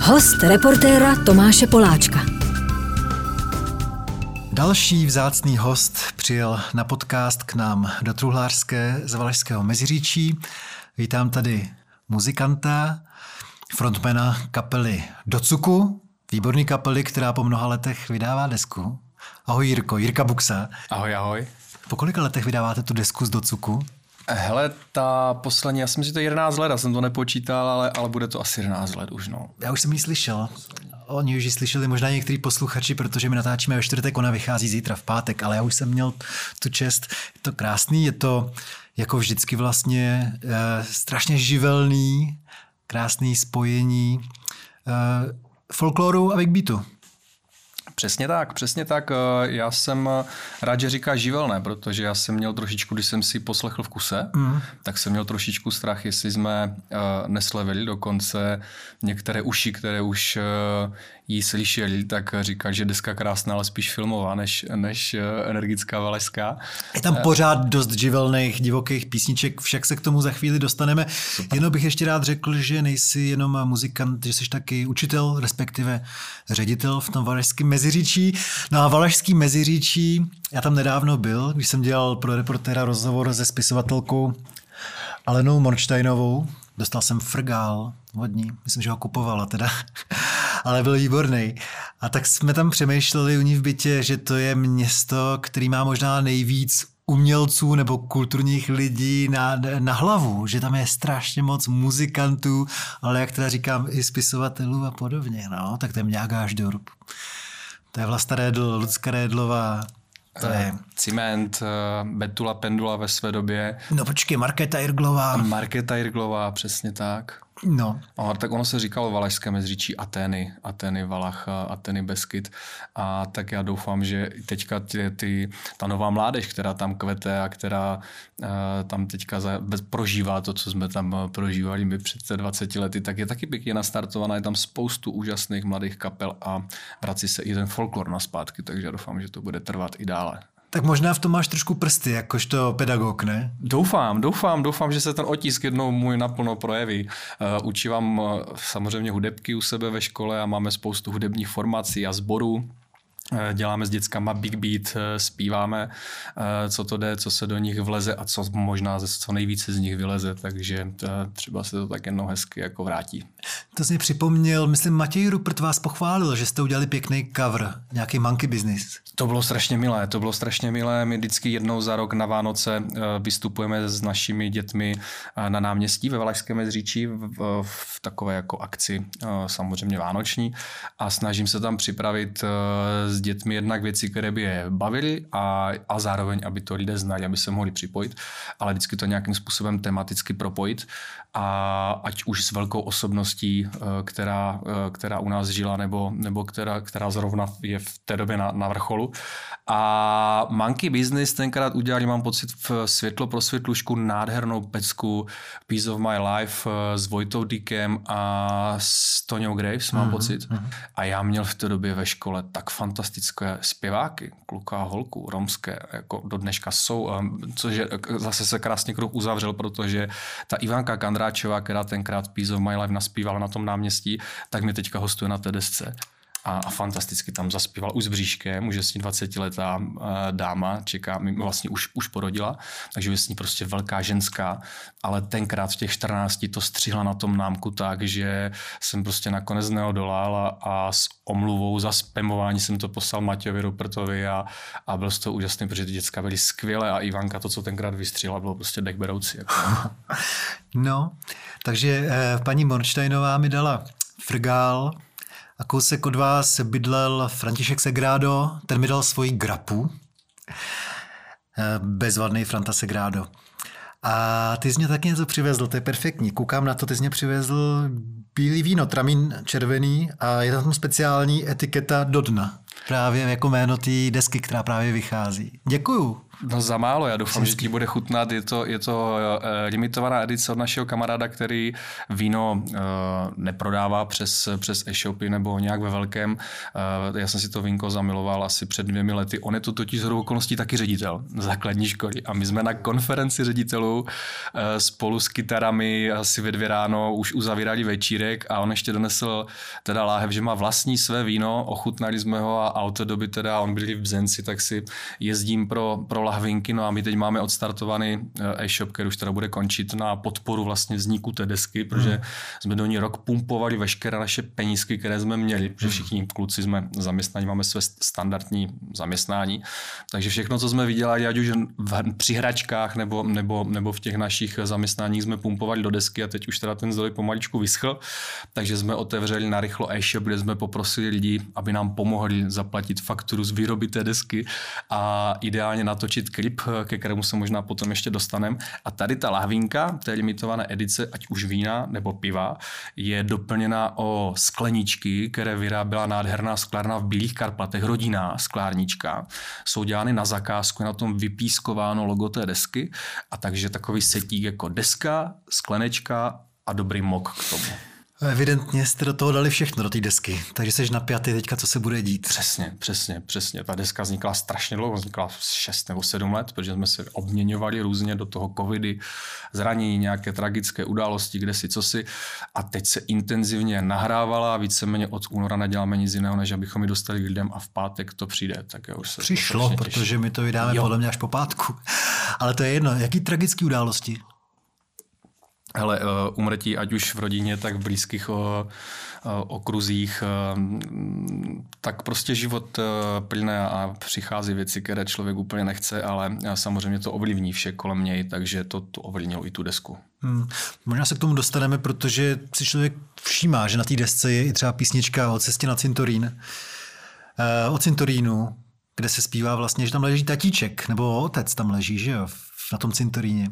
Host reportéra Tomáše Poláčka. Další vzácný host přijel na podcast k nám do Truhlářské z Valašského Meziříčí. Vítám tady muzikanta, frontmana kapely Docuku, výborný kapely, která po mnoha letech vydává desku. Ahoj Jirko, Jirka Buxa. Ahoj, ahoj. Po kolika letech vydáváte tu desku z Docuku? Hele, ta poslední, já si myslím, že to je 11 let, já jsem to nepočítal, ale, ale bude to asi 11 let už, no. Já už jsem ji slyšel. Oni už ji slyšeli možná některý posluchači, protože my natáčíme ve čtvrtek, ona vychází zítra v pátek, ale já už jsem měl tu čest. Je to krásný, je to jako vždycky vlastně e, strašně živelný, krásný spojení e, folkloru a big beatu. Přesně tak, přesně tak. Já jsem rád, že říká živelné, protože já jsem měl trošičku, když jsem si poslechl v kuse, mm. tak jsem měl trošičku strach, jestli jsme neslevili dokonce některé uši, které už ji slyšeli, tak říká, že deska krásná, ale spíš filmová, než, než energická valeská. Je tam pořád dost živelných, divokých písniček, však se k tomu za chvíli dostaneme. Super. Jenom bych ještě rád řekl, že nejsi jenom muzikant, že jsi taky učitel, respektive ředitel v tom valašském meziříčí. No a valašský meziříčí, já tam nedávno byl, když jsem dělal pro reportéra rozhovor se spisovatelkou Alenou Mornsteinovou, Dostal jsem frgál vodní, myslím, že ho kupovala teda, ale byl výborný. A tak jsme tam přemýšleli u ní v bytě, že to je město, který má možná nejvíc umělců nebo kulturních lidí na, na hlavu, že tam je strašně moc muzikantů, ale jak teda říkám, i spisovatelů a podobně, no, tak to je Mňágáš Dorb. To je Vlasta Rédl, Lucka Rédlová, to je... Ciment, eh, Betula Pendula ve své době. No počkej, Markéta Jirglová. Markéta Jirglová, přesně tak. No. A tak ono se říkalo Valašské mezříčí Atény, Atény Valach, Atény Beskyt. A tak já doufám, že teďka ty, ty, ta nová mládež, která tam kvete a která uh, tam teďka za, bez, prožívá to, co jsme tam eh, prožívali my před 20 lety, tak je taky pěkně nastartovaná. Je tam spoustu úžasných mladých kapel a vrací se i ten folklor na zpátky, takže já doufám, že to bude trvat i dále. Tak možná v tom máš trošku prsty, jakožto pedagog, ne? Doufám, doufám, doufám, že se ten otisk jednou můj naplno projeví. Uh, učívám uh, samozřejmě hudebky u sebe ve škole a máme spoustu hudebních formací a sborů. Eh, děláme s dětskama big beat, zpíváme, co to jde, co se do nich vleze a co možná co nejvíce z nich vyleze, takže třeba se to tak jednou hezky jako vrátí. To jsi mi připomněl, myslím Matěj Rupert vás pochválil, že jste udělali pěkný cover, nějaký monkey business. To bylo strašně milé, to bylo strašně milé. My vždycky jednou za rok na Vánoce eh, vystupujeme s našimi dětmi eh, na náměstí ve Valašském Mezříčí v, v takové jako akci eh, samozřejmě vánoční a snažím se tam připravit s dětmi jednak věci, které by je bavily a, a zároveň, aby to lidé znali, aby se mohli připojit, ale vždycky to nějakým způsobem tematicky propojit a ať už s velkou osobností, která, která u nás žila nebo, nebo která, která zrovna je v té době na, na vrcholu, a Monkey Business tenkrát udělali, mám pocit, v Světlo pro světlušku nádhernou pecku Piece of My Life eh, s Vojtou Dickem a s Toňou Graves, mám mm-hmm. pocit. A já měl v té době ve škole tak fantastické zpěváky, kluka a holku, romské, jako do dneška jsou, což je, zase se krásně kruh uzavřel, protože ta Ivanka Kandráčová, která tenkrát Piece of My Life naspívala na tom náměstí, tak mi teďka hostuje na té desce a, a fantasticky tam zaspíval už s bříškem, už ní 20 letá dáma, čeká, vlastně už, už porodila, takže je s ní prostě velká ženská, ale tenkrát v těch 14 to střihla na tom námku tak, že jsem prostě nakonec neodolal a, a s omluvou za spamování jsem to poslal Matějovi Rupertovi a, a byl to úžasný, protože ty děcka byly skvělé a Ivanka to, co tenkrát vystřihla, bylo prostě dechberoucí. Jako. No, takže eh, paní Mornsteinová mi dala frgál, a kousek od vás bydlel František Segrádo, ten mi dal svoji grapu. Eh, bezvadný Franta Segrádo. A ty jsi mě taky něco přivezl, to je perfektní. Koukám na to, ty jsi mě přivezl bílý víno, tramín červený a je tam speciální etiketa do dna. Právě jako jméno té desky, která právě vychází. Děkuju. No za málo, já doufám, Vždycky. že ti bude chutnat. Je to, je to uh, limitovaná edice od našeho kamaráda, který víno uh, neprodává přes, přes e-shopy nebo nějak ve velkém. Uh, já jsem si to vínko zamiloval asi před dvěmi lety. On je to totiž z okolností taky ředitel základní školy a my jsme na konferenci ředitelů uh, spolu s kytarami asi ve dvě ráno už uzavírali večírek a on ještě donesl teda láhev, že má vlastní své víno, ochutnali jsme ho a od té doby teda on byl v Bzenci, tak si jezdím pro, pro lahvinky, no a my teď máme odstartovaný eh, e-shop, který už teda bude končit na podporu vlastně vzniku té desky, protože hmm. jsme do ní rok pumpovali veškeré naše penízky, které jsme měli, protože hmm. všichni kluci jsme zaměstnaní, máme své standardní zaměstnání, takže všechno, co jsme vydělali, ať už v, při hračkách nebo, nebo, nebo v těch našich zaměstnáních jsme pumpovali do desky a teď už teda ten zdroj pomaličku vyschl, takže jsme otevřeli na rychlo e-shop, kde jsme poprosili lidi, aby nám pomohli zaplatit fakturu z výroby té desky a ideálně natočit klip, ke kterému se možná potom ještě dostaneme. A tady ta lahvínka té limitované edice, ať už vína nebo piva, je doplněna o skleničky, které vyráběla nádherná sklárna v Bílých Karpatech, rodinná sklárnička. Jsou dělány na zakázku, je na tom vypískováno logo té desky a takže takový setík jako deska, sklenečka a dobrý mok k tomu. Evidentně jste do toho dali všechno, do té desky, takže jsi napjatý teďka, co se bude dít. Přesně, přesně, přesně. Ta deska vznikla strašně dlouho, vznikla 6 nebo 7 let, protože jsme se obměňovali různě do toho covidy, zranění, nějaké tragické události, kde si, co si. A teď se intenzivně nahrávala a víceméně od února neděláme nic jiného, než abychom ji dostali k lidem a v pátek to přijde. Tak já už se Přišlo, protože my to vydáme jo. podle mě až po pátku. Ale to je jedno. Jaký tragické události? Hele, umrtí ať už v rodině, tak v blízkých okruzích, tak prostě život plyne a přichází věci, které člověk úplně nechce, ale samozřejmě to ovlivní vše kolem něj, takže to, to ovlivnilo i tu desku. Hmm. Možná se k tomu dostaneme, protože si člověk všímá, že na té desce je i třeba písnička o cestě na cintorín, o cintorínu, kde se zpívá vlastně, že tam leží tatíček, nebo otec tam leží, že jo, na tom cintoríně.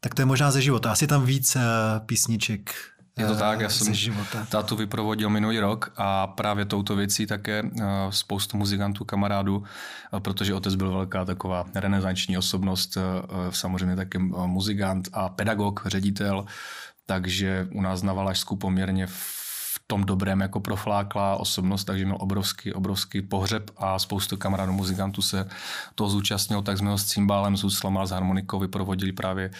Tak to je možná ze života. Asi tam víc uh, písniček je to tak, já eh, jsem života. tátu vyprovodil minulý rok a právě touto věcí také uh, spoustu muzikantů, kamarádů, protože otec byl velká taková renesanční osobnost, samozřejmě také muzikant a pedagog, ředitel, takže u nás na Valašsku poměrně tom dobrém jako profláklá osobnost, takže měl obrovský, obrovský pohřeb a spoustu kamarádů muzikantů se to zúčastnil, tak jsme ho s cymbálem, s úslama, s harmonikou vyprovodili právě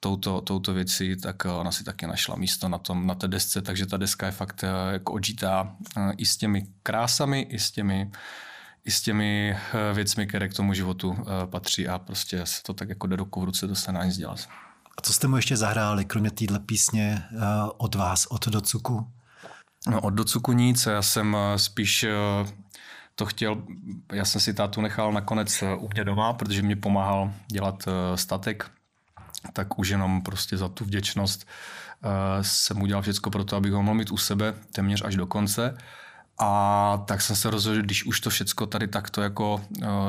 touto, touto věcí, tak ona si taky našla místo na, tom, na té desce, takže ta deska je fakt eh, jako odžitá eh, i s těmi krásami, i s těmi i s těmi eh, věcmi, které k tomu životu patří a prostě se to tak jako do ruku v ruce dostane nic dělat. A co jste mu ještě zahráli, kromě téhle písně od vás, od Docuku? No, od docuku nic, já jsem eh, spíš eh, to chtěl, já jsem si tátu nechal nakonec eh, u mě doma, protože mě pomáhal dělat statek, tak už jenom prostě za tu vděčnost jsem udělal všechno pro to, abych ho mohl mít u sebe téměř až do konce. A tak jsem se rozhodl, když už to všecko tady takto jako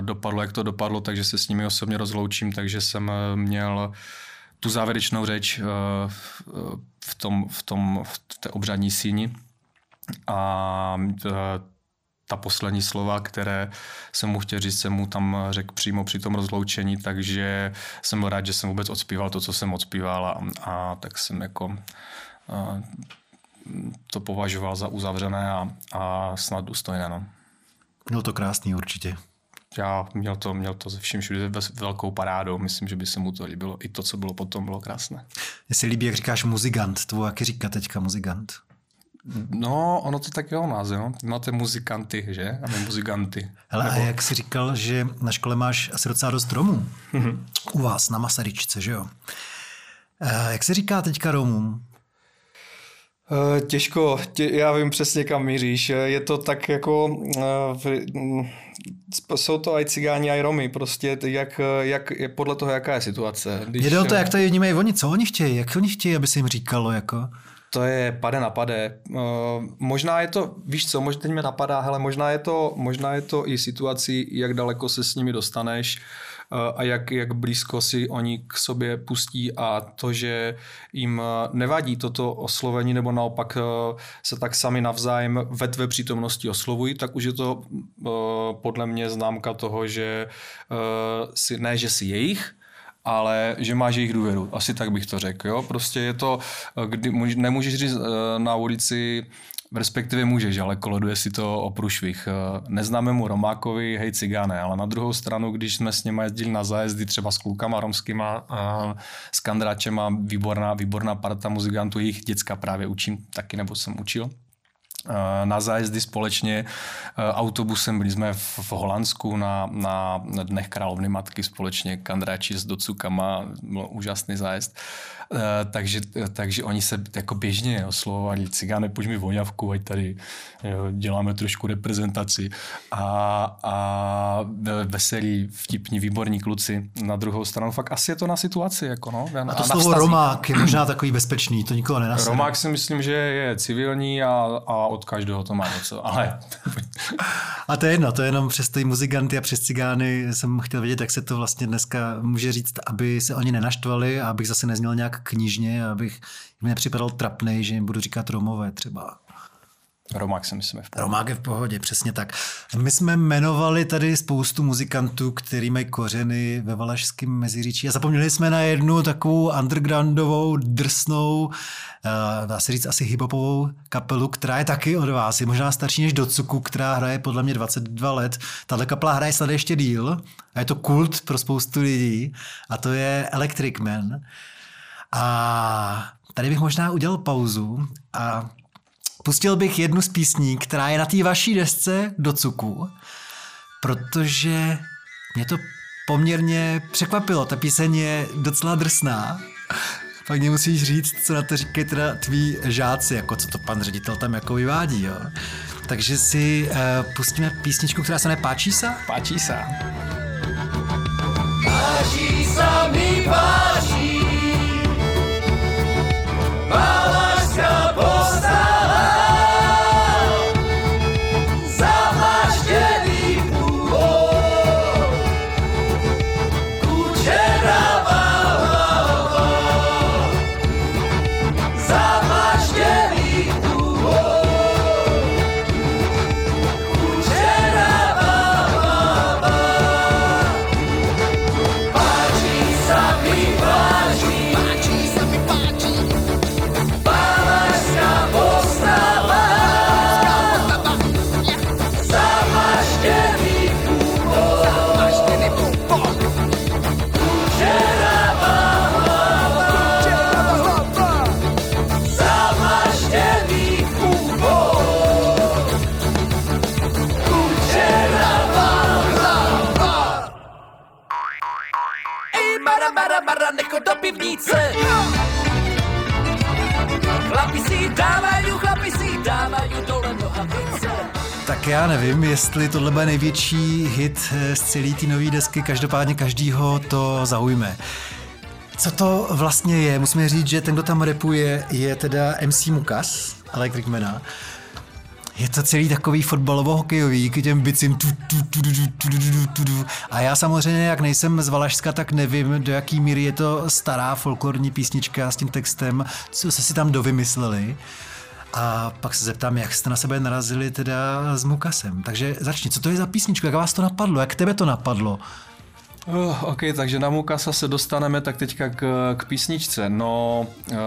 dopadlo, jak to dopadlo, takže se s nimi osobně rozloučím, takže jsem měl tu závěrečnou řeč v, tom, v, tom, v té obřadní síni a e, ta poslední slova, které jsem mu chtěl říct, jsem mu tam řekl přímo při tom rozloučení, takže jsem byl rád, že jsem vůbec odspíval to, co jsem odspíval a, a tak jsem jako a, e, to považoval za uzavřené a, a snad důstojné. No. Bylo to krásný určitě. Já měl to, měl to ze vším všude velkou parádou. Myslím, že by se mu to líbilo. I to, co bylo potom, bylo krásné. Mně se líbí, jak říkáš muzikant. Tvoje, jak říká teďka muzikant? No, ono to tak je o nás, jo. Máte muzikanty, že? A my muzikanty. Hele, Nebo... a jak jsi říkal, že na škole máš asi docela dost Romů. Mhm. U vás na Masaryčce, že jo? A jak se říká teďka Romům? Eh, těžko, tě, já vím přesně kam míříš. Je to tak jako, uh, jsou to i cigáni, i Romy, prostě jak, jak, podle toho, jaká je situace. Když... Jde o to, jak to vnímají oni, co oni chtějí, jak oni chtějí, aby se jim říkalo, jako? To je pade na pade. Uh, možná je to, víš co, možná teď mi napadá, hele, možná je to, možná je to i situací, jak daleko se s nimi dostaneš. a jak, jak blízko si oni k sobě pustí a to, že jim nevadí toto oslovení nebo naopak se tak sami navzájem ve tvé přítomnosti oslovují, tak už je to podle mě známka toho, že si, ne, že si jejich, ale že máš jejich důvěru. Asi tak bych to řekl. Jo? Prostě je to, kdy nemůžeš říct na ulici respektive můžeš, ale koloduje si to o průšvih. Neznáme mu Romákovi, hej cigáne, ale na druhou stranu, když jsme s nimi jezdili na zájezdy třeba s klukama romskýma, s Kandráčema, výborná, výborná parta muzikantů, jejich děcka právě učím taky, nebo jsem učil, na zájezdy společně autobusem. Byli jsme v Holandsku na, na Dnech královny matky společně Kandráči s docukama. Byl úžasný zájezd. Eh, takže, takže oni se jako běžně oslovovali, cigáne, pojď mi voňavku, ať tady jo, děláme trošku reprezentaci a, a veselí, vtipní, výborní kluci. Na druhou stranu fakt asi je to na situaci. Jako no, a to a slovo Romák je možná takový bezpečný, to nikoho nenasede. Romák si myslím, že je civilní a, a od každého to má něco, ale... a to je jedno, to je jenom přes ty muzikanty a přes cigány jsem chtěl vědět, jak se to vlastně dneska může říct, aby se oni nenaštvali a abych zase nezněl nějak knižně, abych jim nepřipadal trapnej, že jim budu říkat Romové třeba. Romák si myslím v pohodě. Romák je v pohodě, přesně tak. My jsme jmenovali tady spoustu muzikantů, který mají kořeny ve Valašském meziříčí a zapomněli jsme na jednu takovou undergroundovou, drsnou, uh, dá se říct asi hiphopovou kapelu, která je taky od vás. Je možná starší než Docuku, která hraje podle mě 22 let. Tahle kapela hraje snad ještě díl a je to kult pro spoustu lidí a to je Electric Man. A tady bych možná udělal pauzu a pustil bych jednu z písní, která je na té vaší desce do cuku, protože mě to poměrně překvapilo. Ta píseň je docela drsná. Pak mě musíš říct, co na to říkají teda tví žáci, jako co to pan ředitel tam jako vyvádí, jo. Takže si uh, pustíme písničku, která se jmenuje Páčí se? Páčí se. Páčí se mi páčí pivnice Chlapi si dávají, chlapi si dávají dole nohavice Tak já nevím, jestli tohle bude největší hit eh, z celé té nové desky, každopádně každýho to zaujme. Co to vlastně je? Musíme říct, že ten, kdo tam repuje, je teda MC Mukas, Electric Mana. Je to celý takový fotbalovo-hokejový, k těm bicím tu, tu, tu, tu, tu, tu, tu, tu, tu. A já samozřejmě, jak nejsem z Valašska, tak nevím, do jaký míry je to stará folklorní písnička s tím textem, co se si tam dovymysleli. A pak se zeptám, jak jste na sebe narazili teda s Mukasem. Takže začni, co to je za písničku, jak vás to napadlo, jak tebe to napadlo? Uh, OK, takže na Mukasa se dostaneme tak teďka k, k písničce. No, uh,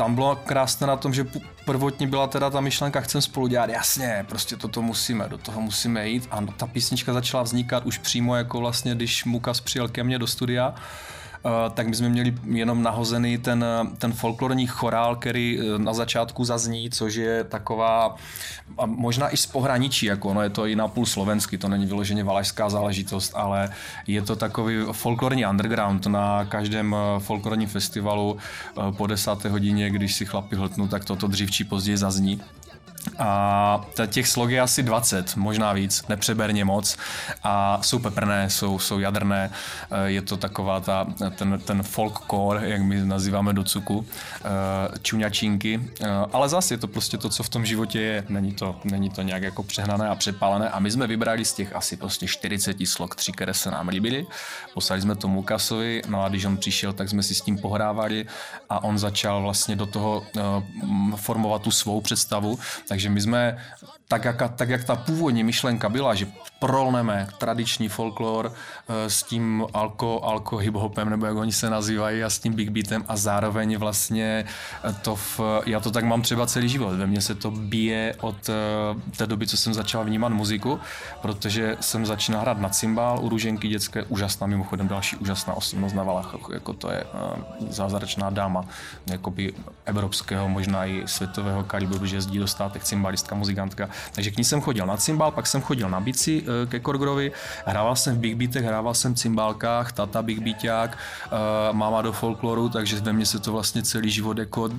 tam bylo krásné na tom, že prvotní byla teda ta myšlenka, chcem spolu dělat, jasně, prostě toto musíme, do toho musíme jít. A ta písnička začala vznikat už přímo jako vlastně, když Mukas přijel ke mně do studia, tak my jsme měli jenom nahozený ten, ten folklorní chorál, který uh, na začátku zazní, což je taková, a možná i z pohraničí, jako no je to i na půl slovensky, to není vyloženě valašská záležitost, ale je to takový folklorní underground na každém folklorním festivalu po desáté hodině, když si chlapi hltnou, tak toto dřív či později zazní. A těch slog je asi 20, možná víc, nepřeberně moc. A jsou peprné, jsou, jsou jadrné. Eh, Je to taková ta, ten, ten folkcore, jak my nazýváme do cuku, eh, čuňačínky. Eh, Ale zase je to prostě to, co v tom životě je. Není to, není to nějak jako přehnané a přepálené. A my jsme vybrali z těch asi prostě 40 slog tři, které se nám líbily. Poslali jsme to Mukasovi, no a když on přišel, tak jsme si s tím pohrávali a on začal vlastně do toho formovat tu svou představu. Takže my jsme, tak jak, tak jak ta původní myšlenka byla, že prolneme tradiční folklor eh, s tím alko, alko hip-hopem, nebo jak oni se nazývají, a s tím big beatem a zároveň vlastně eh, to v, já to tak mám třeba celý život. Ve mně se to bije od eh, té doby, co jsem začal vnímat muziku, protože jsem začínal hrát na cymbál u Růženky dětské, úžasná mimochodem další úžasná osobnost na Valách, jako to je uh, zázračná dáma, jakoby evropského, možná i světového kalibru, protože jezdí do státek cymbalistka, muzikantka. Takže k ní jsem chodil na cymbál, pak jsem chodil na bici uh, ke Korgrovi, hrával jsem v big beatech, hrával jsem v cymbálkách, tata big beaták, uh, máma do folkloru, takže ve mně se to vlastně celý život jako uh,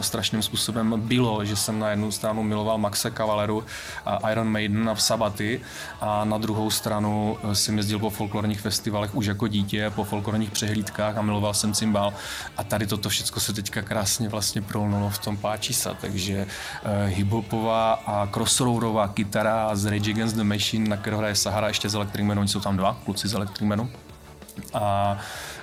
strašným způsobem bylo, že jsem na jednu stranu miloval Maxe Cavaleru a Iron Maiden a v Sabaty a na druhou stranu eh, jsem jezdil po folklorních festivalech už jako dítě, po folklorních přehlídkách a miloval jsem cymbal a tady toto všechno se teďka krásně vlastně prolnulo v tom Páčisa, takže uh, hiphopová a crossoverová kytara z Rage Against the Machine, na kterou hraje Sahara ještě z Electric Manu, oni jsou tam dva kluci z Electric Manu a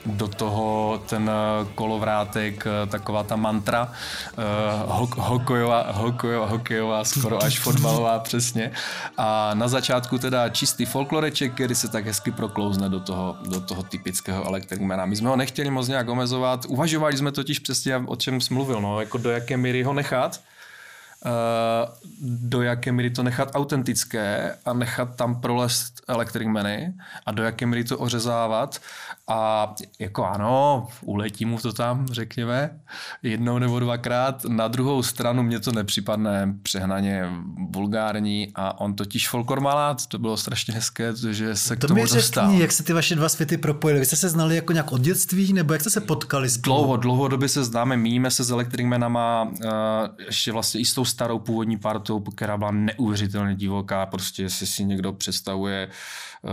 do toho ten eh, kolovrátek, eh, taková ta mantra, eh, hok, hokejová, skoro až fotbalová přesně. A na začátku teda čistý folkloreček, který se tak hezky proklouzne do toho, do toho typického elektrikmena. My jsme ho nechtěli moc nějak omezovat, uvažovali jsme totiž přesně, o čem jsi mluvil, no, jako do jaké míry ho nechat, Uh, do jaké míry to nechat autentické a nechat tam prolest Electric Many a do jaké míry to ořezávat a jako ano, uletí mu to tam, řekněme, jednou nebo dvakrát. Na druhou stranu mě to nepřipadne přehnaně vulgární a on totiž folklor má rád, to bylo strašně hezké, že se To k tomu mi dostal. řekni, jak se ty vaše dva světy propojily. Vy jste se znali jako nějak od dětství, nebo jak jste se potkali spolu? Dlouho, dlouhodobě se známe, míníme se s Electric Manama, uh, ještě vlastně i s tou starou původní partou, která byla neuvěřitelně divoká, prostě jestli si někdo představuje uh,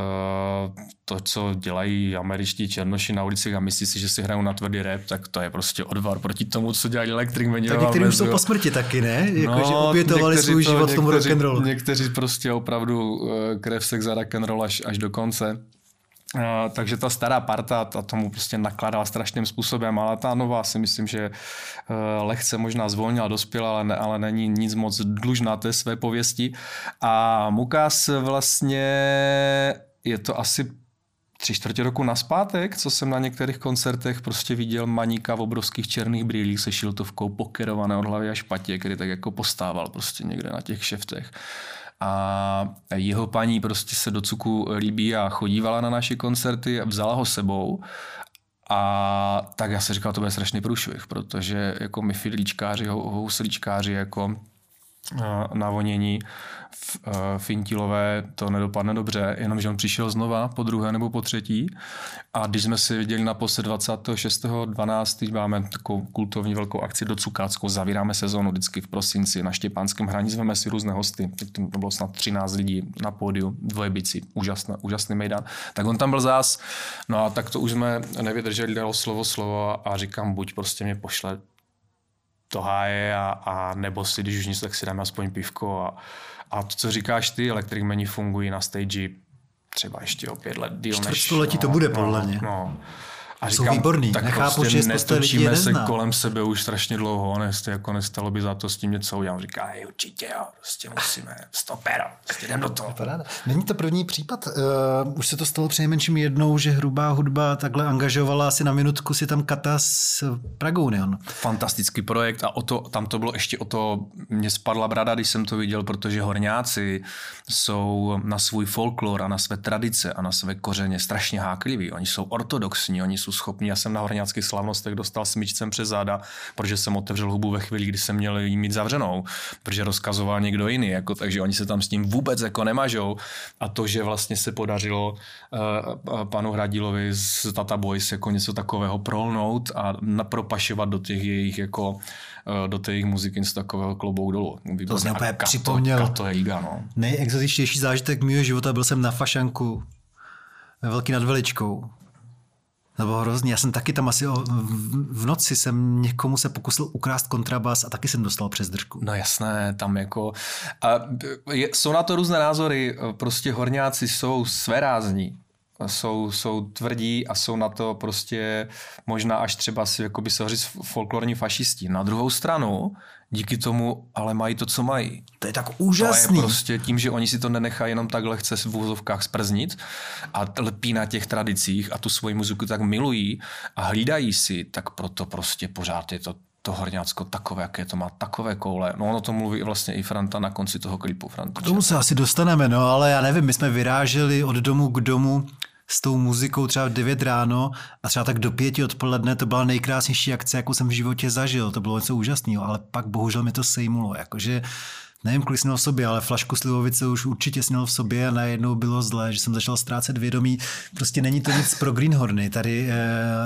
to, co dělají američtí černoši na ulicích a myslí si, že si hrajou na tvrdý rap, tak to je prostě odvar proti tomu, co dělají Electric Man. Tak někteří už jsou po smrti taky, ne? Jako, že obětovali svůj to- život tomu někteří- rock'n'rollu. Někteří prostě opravdu eh, krev, sex a rock'n'roll až, až do konce. Uh, takže ta stará parta ta tomu prostě nakladala strašným způsobem, ale ta nová si myslím, že uh, lehce možná zvolnila, dospěla, ale, ne, ale není nic moc dlužná té své pověsti. A Mukas vlastně je to asi tři čtvrtě roku naspátek, co jsem na některých koncertech prostě viděl maníka v obrovských černých brýlích se šiltovkou pokerované od hlavy až patě, který tak jako postával prostě někde na těch šeftech. A jeho paní prostě se do cuku líbí a chodívala na naše koncerty a vzala ho sebou. A tak já si říkal, to bude strašný průšvih, protože jako my fidlíčkáři, hou- houslíčkáři, jako navonění f- eh, fintilové, to nedopadne dobře, jenomže on přišel znova po druhé nebo po třetí a když jsme si viděli naposled 26.12. máme takovou kultovní velkou akci do Cukáckou, zavíráme sezónu vždycky v prosinci na Štěpánském hraní, zveme si různé hosty, to bylo snad 13 lidí na pódiu, dvoje bici, úžasný, úžasný mejdan. Tak on tam byl zás, no a tak to už jsme nevydrželi, dalo slovo slovo a říkám, buď prostě mě pošle do háje a, a nebo si, když už nic, tak si dáme aspoň pivko a, a to, co říkáš ty, Electric Mani fungují na stage třeba ještě o pět let díl než... Čtvrtstoletí to bude, podle mě. No. A Jsou výborný. tak Nechápu, prostě že netočíme se nezná. kolem sebe už strašně dlouho, ne, jako nestalo by za to s tím něco udělat. On Říká, hej, určitě jo, prostě musíme, stopero, prostě jdem do toho. Paráda. Není to první případ. Uh, už se to stalo přinejmenším jednou, že hrubá hudba takhle angažovala asi na minutku si tam kata s Pragou Neon. fantastický projekt a o to, tam to bylo ještě o to, mě spadla brada, když jsem to viděl, protože horňáci jsou na svůj folklor a na své tradice a na své kořeně strašně hákliví. Oni jsou ortodoxní, oni jsou nejsou schopní. Já jsem na horňáckých slavnostech dostal smyčcem přes záda, protože jsem otevřel hubu ve chvíli, kdy jsem měl jí mít zavřenou, protože rozkazoval někdo jiný, jako, takže oni se tam s tím vůbec jako nemažou. A to, že vlastně se podařilo uh, panu Hradilovi z Tata Boys jako něco takového prolnout a propašovat do těch jejich jako uh, do té jejich muziky něco takového klobouk dolů. To jsem úplně připomněl. Kato je liga, no. Nejexotičtější zážitek mého života byl jsem na Fašanku ve Velký nad Veličkou. To bylo hrozný. Já jsem taky tam asi o, v noci jsem někomu se pokusil ukrást kontrabas a taky jsem dostal přes držku. No jasné, tam jako... A je, jsou na to různé názory. Prostě horňáci jsou svérázní jsou, jsou tvrdí a jsou na to prostě možná až třeba si jako by se říct folklorní fašisti. Na druhou stranu, díky tomu ale mají to, co mají. To je tak úžasný. To je prostě tím, že oni si to nenechají jenom tak lehce v úzovkách sprznit a lpí na těch tradicích a tu svoji muziku tak milují a hlídají si, tak proto prostě pořád je to to Horňácko takové, jaké to má, takové koule. No ono to mluví vlastně i Franta na konci toho klipu. Franta, K tomu se asi dostaneme, no ale já nevím, my jsme vyráželi od domu k domu s tou muzikou třeba v 9 ráno a třeba tak do pěti odpoledne to byla nejkrásnější akce, jakou jsem v životě zažil. To bylo něco úžasného, ale pak bohužel mi to sejmulo. Jakože nevím, kolik jsem měl v sobě, ale flašku slivovice už určitě směl v sobě a najednou bylo zlé, že jsem začal ztrácet vědomí. Prostě není to nic pro Greenhorny, tady e,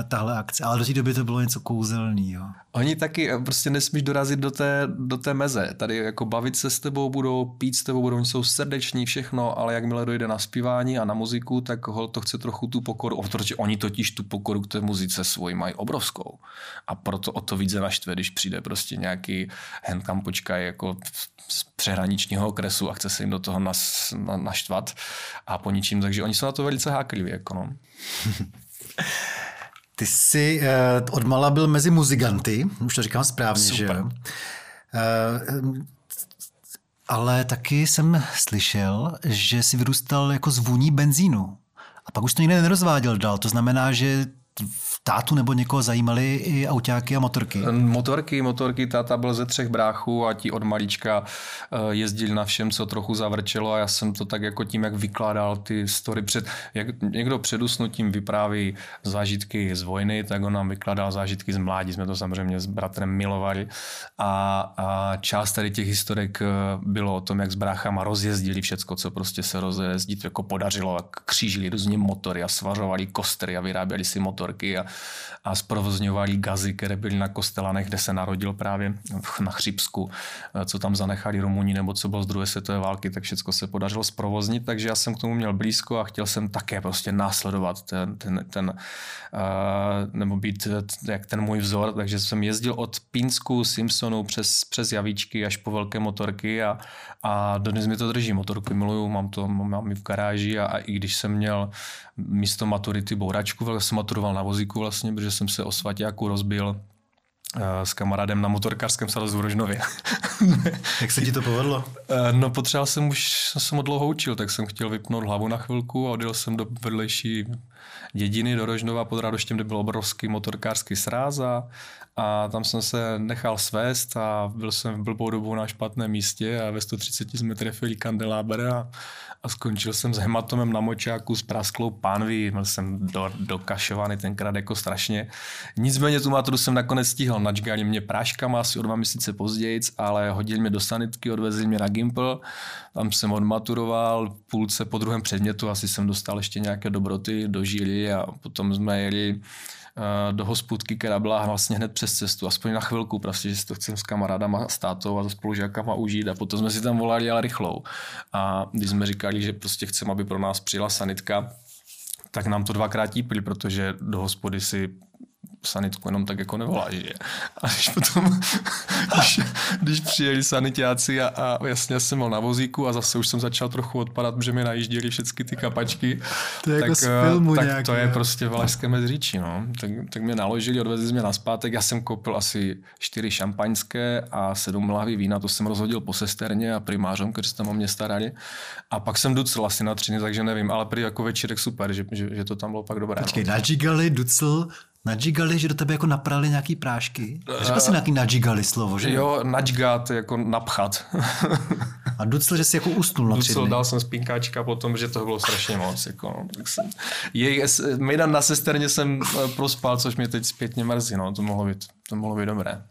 tahle akce, ale do té doby to bylo něco kouzelného. Oni taky eh, prostě nesmíš dorazit do té, do té meze. Tady jako bavit se s tebou budou, pít s tebou budou, oni jsou srdeční, všechno, ale jakmile dojde na zpívání a na muziku, tak hol to chce trochu tu pokoru, protože oni totiž tu pokoru k té muzice svoji mají obrovskou. A proto o to více naštve, když přijde prostě nějaký hen kam počkaj jako z přehraničního okresu a chce se jim do toho nas, na, naštvat a po ničím, takže oni jsou na to velice hákliví. Jako no. Ty jsi uh, odmala byl mezi muzikanty, už to říkám správně, Super. že jo? Uh, ale taky jsem slyšel, že si vyrůstal jako zvůní benzínu. A pak už to nikdy nerozváděl dál. To znamená, že tátu nebo někoho zajímaly i autáky a motorky? Motorky, motorky, táta byl ze třech bráchů a ti od malička eh, jezdili na všem, co trochu zavrčelo a já jsem to tak jako tím, jak vykládal ty story před, jak někdo před usnutím vypráví zážitky z vojny, tak on nám vykládal zážitky z mládí, jsme to samozřejmě s bratrem milovali a, a část tady těch historek eh, bylo o tom, jak s bráchama rozjezdili všecko, co prostě se rozjezdit jako podařilo, křížili různě motory a svařovali kostry a vyráběli si motorky a a zprovozňovali gazy, které byly na Kostelanech, kde se narodil právě na Chřipsku, eh, co tam zanechali Rumuni nebo co bylo z druhé světové války, tak všechno se podařilo zprovoznit, takže já jsem k tomu měl blízko a chtěl jsem také prostě následovat ten, ten, ten uh, nebo být jak ten můj vzor, takže jsem jezdil od Pínsku, Simpsonu přes, přes Javíčky až po velké motorky a, a dnes mi to drží. Motorku miluju, mám to mám i v garáži a, a i když jsem měl místo maturity bouračku, jsem maturoval na vozíku vlastně, protože jsem se o svaťáku rozbil eh, s kamarádem na motorkářském srazu v Rožnově. Jak se ti to povedlo? Eh, no potřeboval jsem už, jsem ho dlouho učil, tak jsem chtěl vypnout hlavu na chvilku a odjel jsem do vedlejší dědiny do Rožnova pod Radoštěm, kde byl obrovský motorkářský sráz a, a tam jsem se nechal svést a byl jsem v blbou dobu na špatném místě a ve 130 jsme trefili kandeláber a, a skončil jsem s hematomem na močáku s prasklou pánví, byl jsem do, dokašovaný tenkrát jako strašně. Nicméně tu maturu jsem nakonec stihl, načgali mě práškama asi o dva měsíce později, ale hodili mě do sanitky, odvezli mě na Gimple, tam jsem odmaturoval, půlce po druhém předmětu asi jsem dostal ještě nějaké dobroty, dožili a potom jsme jeli Eh, do hospůdky, která byla vlastně hned přes cestu, aspoň na chvilku, prostě, že si to chcem s kamarádama, s tátou a s spolužákama užít a potom jsme si tam volali ale rychlou. A když jsme říkali, že prostě chceme, aby pro nás přijela sanitka, tak nám to dvakrát típili, protože do hospody si sanitku jenom tak jako nevoláš, že? A když potom, když, když přijeli sanitáci a, a jasně jsem byl na vozíku a zase už jsem začal trochu odpadat, protože mi najížděli všechny ty kapačky. To je jako tak, jako z filmu tak nějaký, to je prostě Valašské mezříčí, no. Tak, tak mě naložili, odvezli mě na zpátek, já jsem koupil asi čtyři šampaňské a sedm lahví vína, to jsem rozhodil po sesterně a primářom, kteří se tam o mě starali. A pak jsem ducl asi na třiny, takže nevím, ale prý jako večírek super, že, že, že to tam bylo pak dobré. Počkej, no. nadžigali, ducl, Nadžigali, že do tebe jako naprali nějaký prášky? Řekl jsi nějaký nadžigali slovo, že? Jo, nadžgat, jako napchat. A ducl, že jsi jako usnul na dny. dal jsem spínkáčka potom, že to bylo strašně moc. Jako, no, tak jsem, Mejdan na sesterně jsem eh, prospal, což mě teď zpětně mrzí. No, to mohlo být, to mohlo být dobré.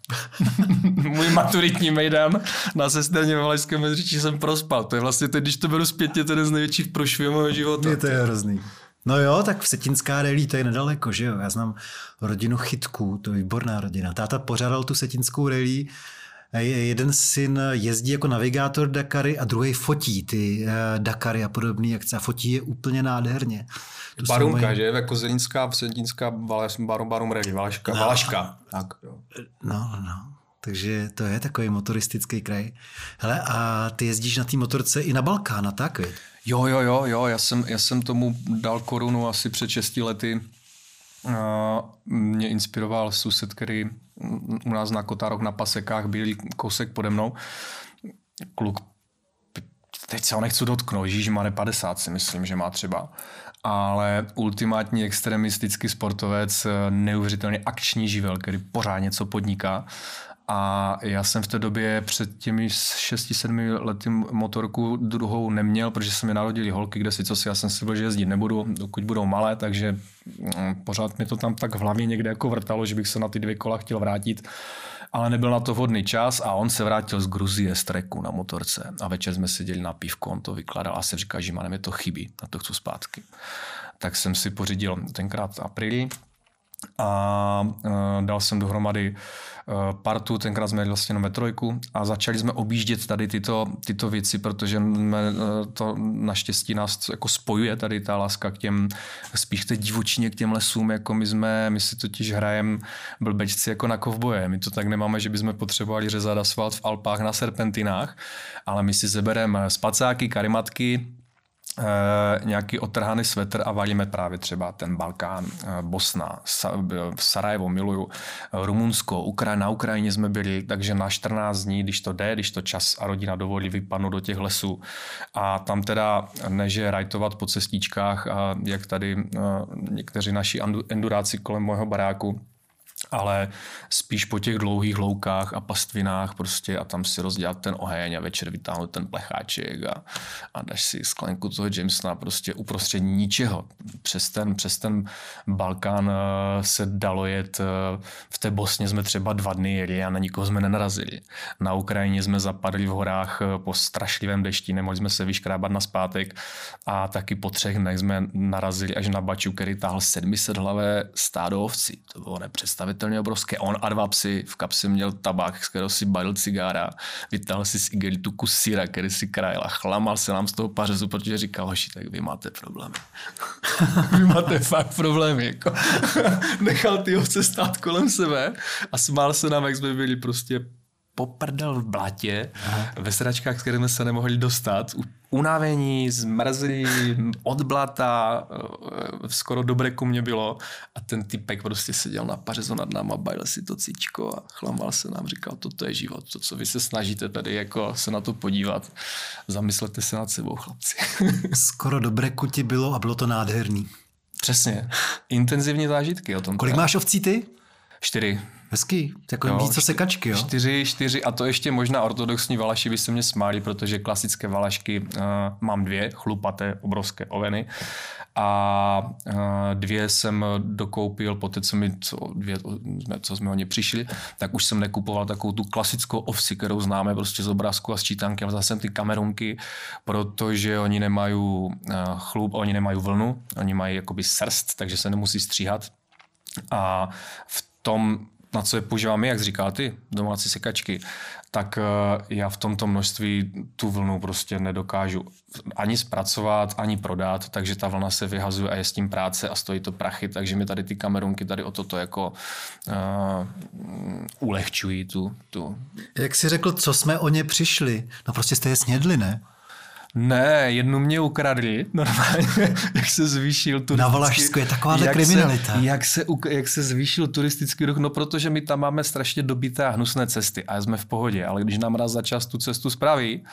Můj maturitní mejdan na sesterně ve Valašském jsem prospal. To je vlastně teď, když to beru zpětně, to je jeden z největších prošvihů mého života. Je to je hrozný. No jo, tak v Setinská relí to je nedaleko, že jo? Já znám rodinu Chytků, to je výborná rodina. Táta pořádal tu Setinskou relí, jeden syn jezdí jako navigátor Dakary a druhý fotí ty eh, Dakary a podobný akce a fotí je úplně nádherně. Tu Barunka, mají- že? Jako Zelinská, Valeš, Barum, Barum Rally, Valaška. Valaška. Tak, jo. No, no, no. Takže to je takový motoristický kraj. Hele, a ty jezdíš na té motorce i na Balkán, a tak? Jo, jo, jo, jo, já jsem, já jsem tomu dal korunu asi před 6 lety. Uh, mě inspiroval sused, který u nás na Kotárok na Pasekách byl kousek pode mnou. Kluk, teď se ho nechci dotknout, Ježíš má 50 si myslím, že má třeba. Ale ultimátní extremistický sportovec, neuvěřitelně akční živel, který pořád něco podniká. A já jsem v té době před těmi 6-7 lety motorku druhou neměl, protože se mi narodili holky, kde si co si, já jsem si byl, že jezdit nebudu, dokud budou malé, takže mm, pořád mi to tam tak v hlavě někde jako vrtalo, že bych se na ty dvě kola chtěl vrátit ale nebyl na to vhodný čas a on se vrátil z Gruzie z treku na motorce a večer jsme seděli na pivku, on to vykládal a se říká, že mě to chybí, na to chci zpátky. Tak jsem si pořídil tenkrát apríli a uh, dal jsem dohromady uh, partu, tenkrát jsme jeli vlastně jenom ve trojku a začali jsme objíždět tady tyto, tyto věci, protože jsme, uh, to naštěstí nás jako spojuje tady ta láska k těm, spíš té divočině, k těm lesům, jako my jsme, my si totiž hrajeme blbečci jako na kovboje, my to tak nemáme, že bychom potřebovali řezat asfalt v Alpách na serpentinách, ale my si sebereme spacáky, karimatky, nějaký otrhaný svetr a valíme právě třeba ten Balkán, uh, Bosna, Sa- Sarajevo miluju, uh, Rumunsko, Ukra- na Ukrajině jsme byli, takže na 14 dní, když to jde, když to čas a rodina dovolí, vypadnu do těch lesů. A tam teda neže rajtovat po cestičkách, a jak tady někteří naši enduráci kolem mého baráku, ale spíš po těch dlouhých loukách a pastvinách prostě a tam si rozdělat ten oheň a večer vytáhnout ten plecháček a, a dáš si sklenku toho Jamesona prostě uprostřed ničeho. Přes ten, přes ten Balkán eh, se dalo jet, eh, v té Bosně jsme třeba dva dny jeli a na nikoho jsme nenarazili. Na Ukrajině jsme zapadli v horách eh, po strašlivém dešti, nemohli jsme se vyškrábat na zpátek a taky po třech dnech jsme narazili až na Baču, který táhl 700 hlavé stádo ovcí. To bylo nepředstavitelně obrovské. On a dva psy v kapsi měl tabák, z kterého si balil cigára, vytáhl si z igelitu kus síra, který si krajil a chlamal se nám z toho pařezu, protože říkal, hoši, tak vy máte problémy. vy máte fakt problémy. Jako. Nechal ty ovce stát kolem sebe a smál se nám, jak jsme byli prostě poprdel v blatě, Aha. ve sračkách, s kterými se nemohli dostat, unavení, zmrzlí, od blata, eh, skoro do breku mě bylo a ten typek prostě seděl na pařezu nad náma, bajil si to cíčko a chlamal se nám, říkal, toto je život, to, co vy se snažíte tady jako se na to podívat, zamyslete se nad sebou, chlapci. Skoro do breku ti bylo a bylo to nádherný. Přesně. Intenzivní zážitky o tom. Kolik máš ovcí ty? Čtyři. Hezký. Jako Jo, víc co čty- sekačky, jo? Čtyři, čtyři a to ještě možná ortodoxní valaši by se mě smáli, protože klasické valašky uh, mám dvě, chlupaté, obrovské oveny a uh, dvě jsem dokoupil po té, co, mi, co, dvě, jsme- co jsme o ně přišli, tak už jsem nekupoval takovou tu klasickou ovci, kterou známe prostě z obrázku a sčítanky, ale zase ty kamerunky, protože oni nemají uh, chlup, oni nemají vlnu, oni mají jakoby srst, takže se nemusí stříhat a v tom, na co je používáme, jak říkal ty, domácí sekačky, tak eh, já v tomto množství tu vlnu prostě nedokážu ani zpracovat, ani prodat, takže ta vlna se vyhazuje a je s tím práce a stojí to prachy, takže mi tady ty kamerunky tady o toto jako uh, ulehčují tu, tu, Jak jsi řekl, co jsme o ně přišli? No prostě jste je snědli, ne? Ne, jednu mě ukradli, normálně, jak se zvýšil turistický... Na Valašsku je takováhle jak kriminalita. Se, jak, se, jak se zvýšil turistický ruch, no protože my tam máme strašně dobité a hnusné cesty a jsme v pohodě, ale když nám raz za čas tu cestu spraví,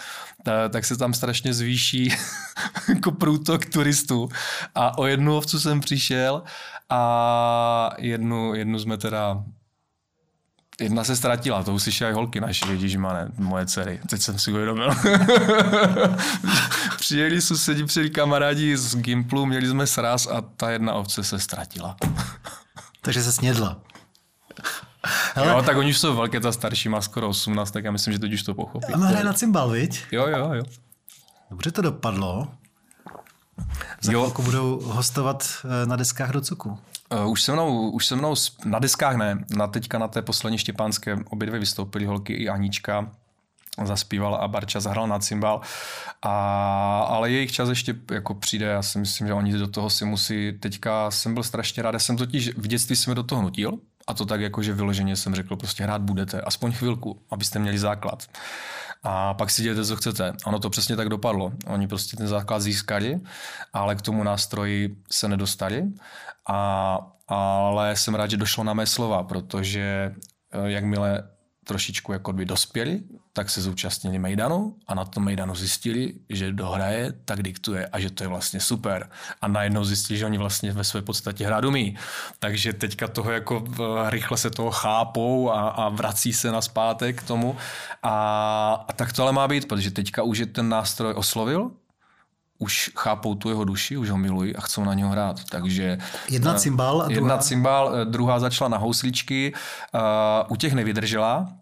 ta, tak se tam strašně zvýší jako průtok turistů. A o jednu ovcu jsem přišel a jednu, jednu jsme teda Jedna se ztratila, to uslyšeli holky naše, ježišmane, moje dcery. Teď jsem si uvědomil. Přijeli sousedí, přijeli kamarádi z Gimplu, měli jsme sraz a ta jedna ovce se ztratila. Takže se snědla. Hele. Jo, tak oni už jsou velké, ta starší má skoro 18, tak já myslím, že teď už to pochopí. A hraje na cymbal, viď? Jo, jo, jo. Dobře to dopadlo. Za Jo. budou hostovat eh, na deskách do cuku. Uh, už se mnou, už se mnou na deskách ne, na teďka na té poslední štěpánské obě dvě vystoupily holky i Anička zaspívala a Barča zahrál na cymbal. A, ale jejich čas ještě jako přijde, já si myslím, že oni do toho si musí, teďka jsem byl strašně rád, já jsem totiž v dětství jsem je do toho nutil, a to tak jako, že vyloženě jsem řekl, prostě hrát budete, aspoň chvilku, abyste měli základ. A pak si dělejte, co chcete. Ono to přesně tak dopadlo. Oni prostě ten základ získali, ale k tomu nástroji se nedostali. A, ale jsem rád, že došlo na mé slova, protože eh, jakmile trošičku jako by dospěli, tak se zúčastnili Mejdanu a na tom Mejdanu zjistili, že dohraje, tak diktuje a že to je vlastně super. A najednou zjistili, že oni vlastně ve své podstatě hrát umí. Takže teďka toho jako eh, rychle se toho chápou a, a vrací se na zpátek k tomu. A, a tak to ale má být, protože teďka už je ten nástroj oslovil, už chápou tu jeho duši, už ho milují a chcou na něho hrát. Takže Jedna eh, cymbal a Jedna druhá? cymbal, eh, druhá začala na housličky, uh, u těch nevydržela,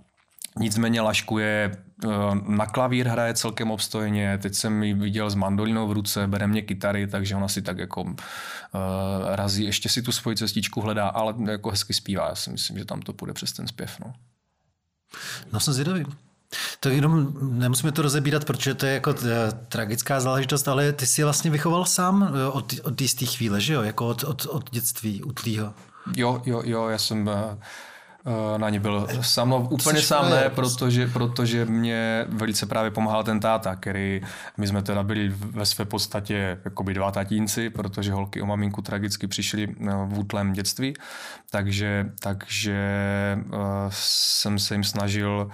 nicméně laškuje eh, na klavír hraje celkem obstojně, teď jsem ji viděl s mandolinou v ruce, bere mě kytary, takže ona si tak jako uh, razí, ještě si tu svoji cestičku hledá, ale jako hezky zpívá, já si myslím, že tam to půjde přes ten zpěv. No. No jsem zvědavý. To jenom nemusíme to rozebírat, protože to je jako eh, tragická záležitost, ale ty jsi vlastně vychoval sám eh, od, od jisté chvíle, že jo? Jako od, od, od dětství, utlýho. Jo, jo, jo, já jsem eh, na ně byl sám, no, úplně Jsi sám ne, protože, protože mě velice právě pomáhal ten táta, který, my jsme teda byli ve své podstatě jakoby dva tatínci, protože holky o maminku tragicky přišly v útlém dětství, takže, takže jsem se jim snažil uh,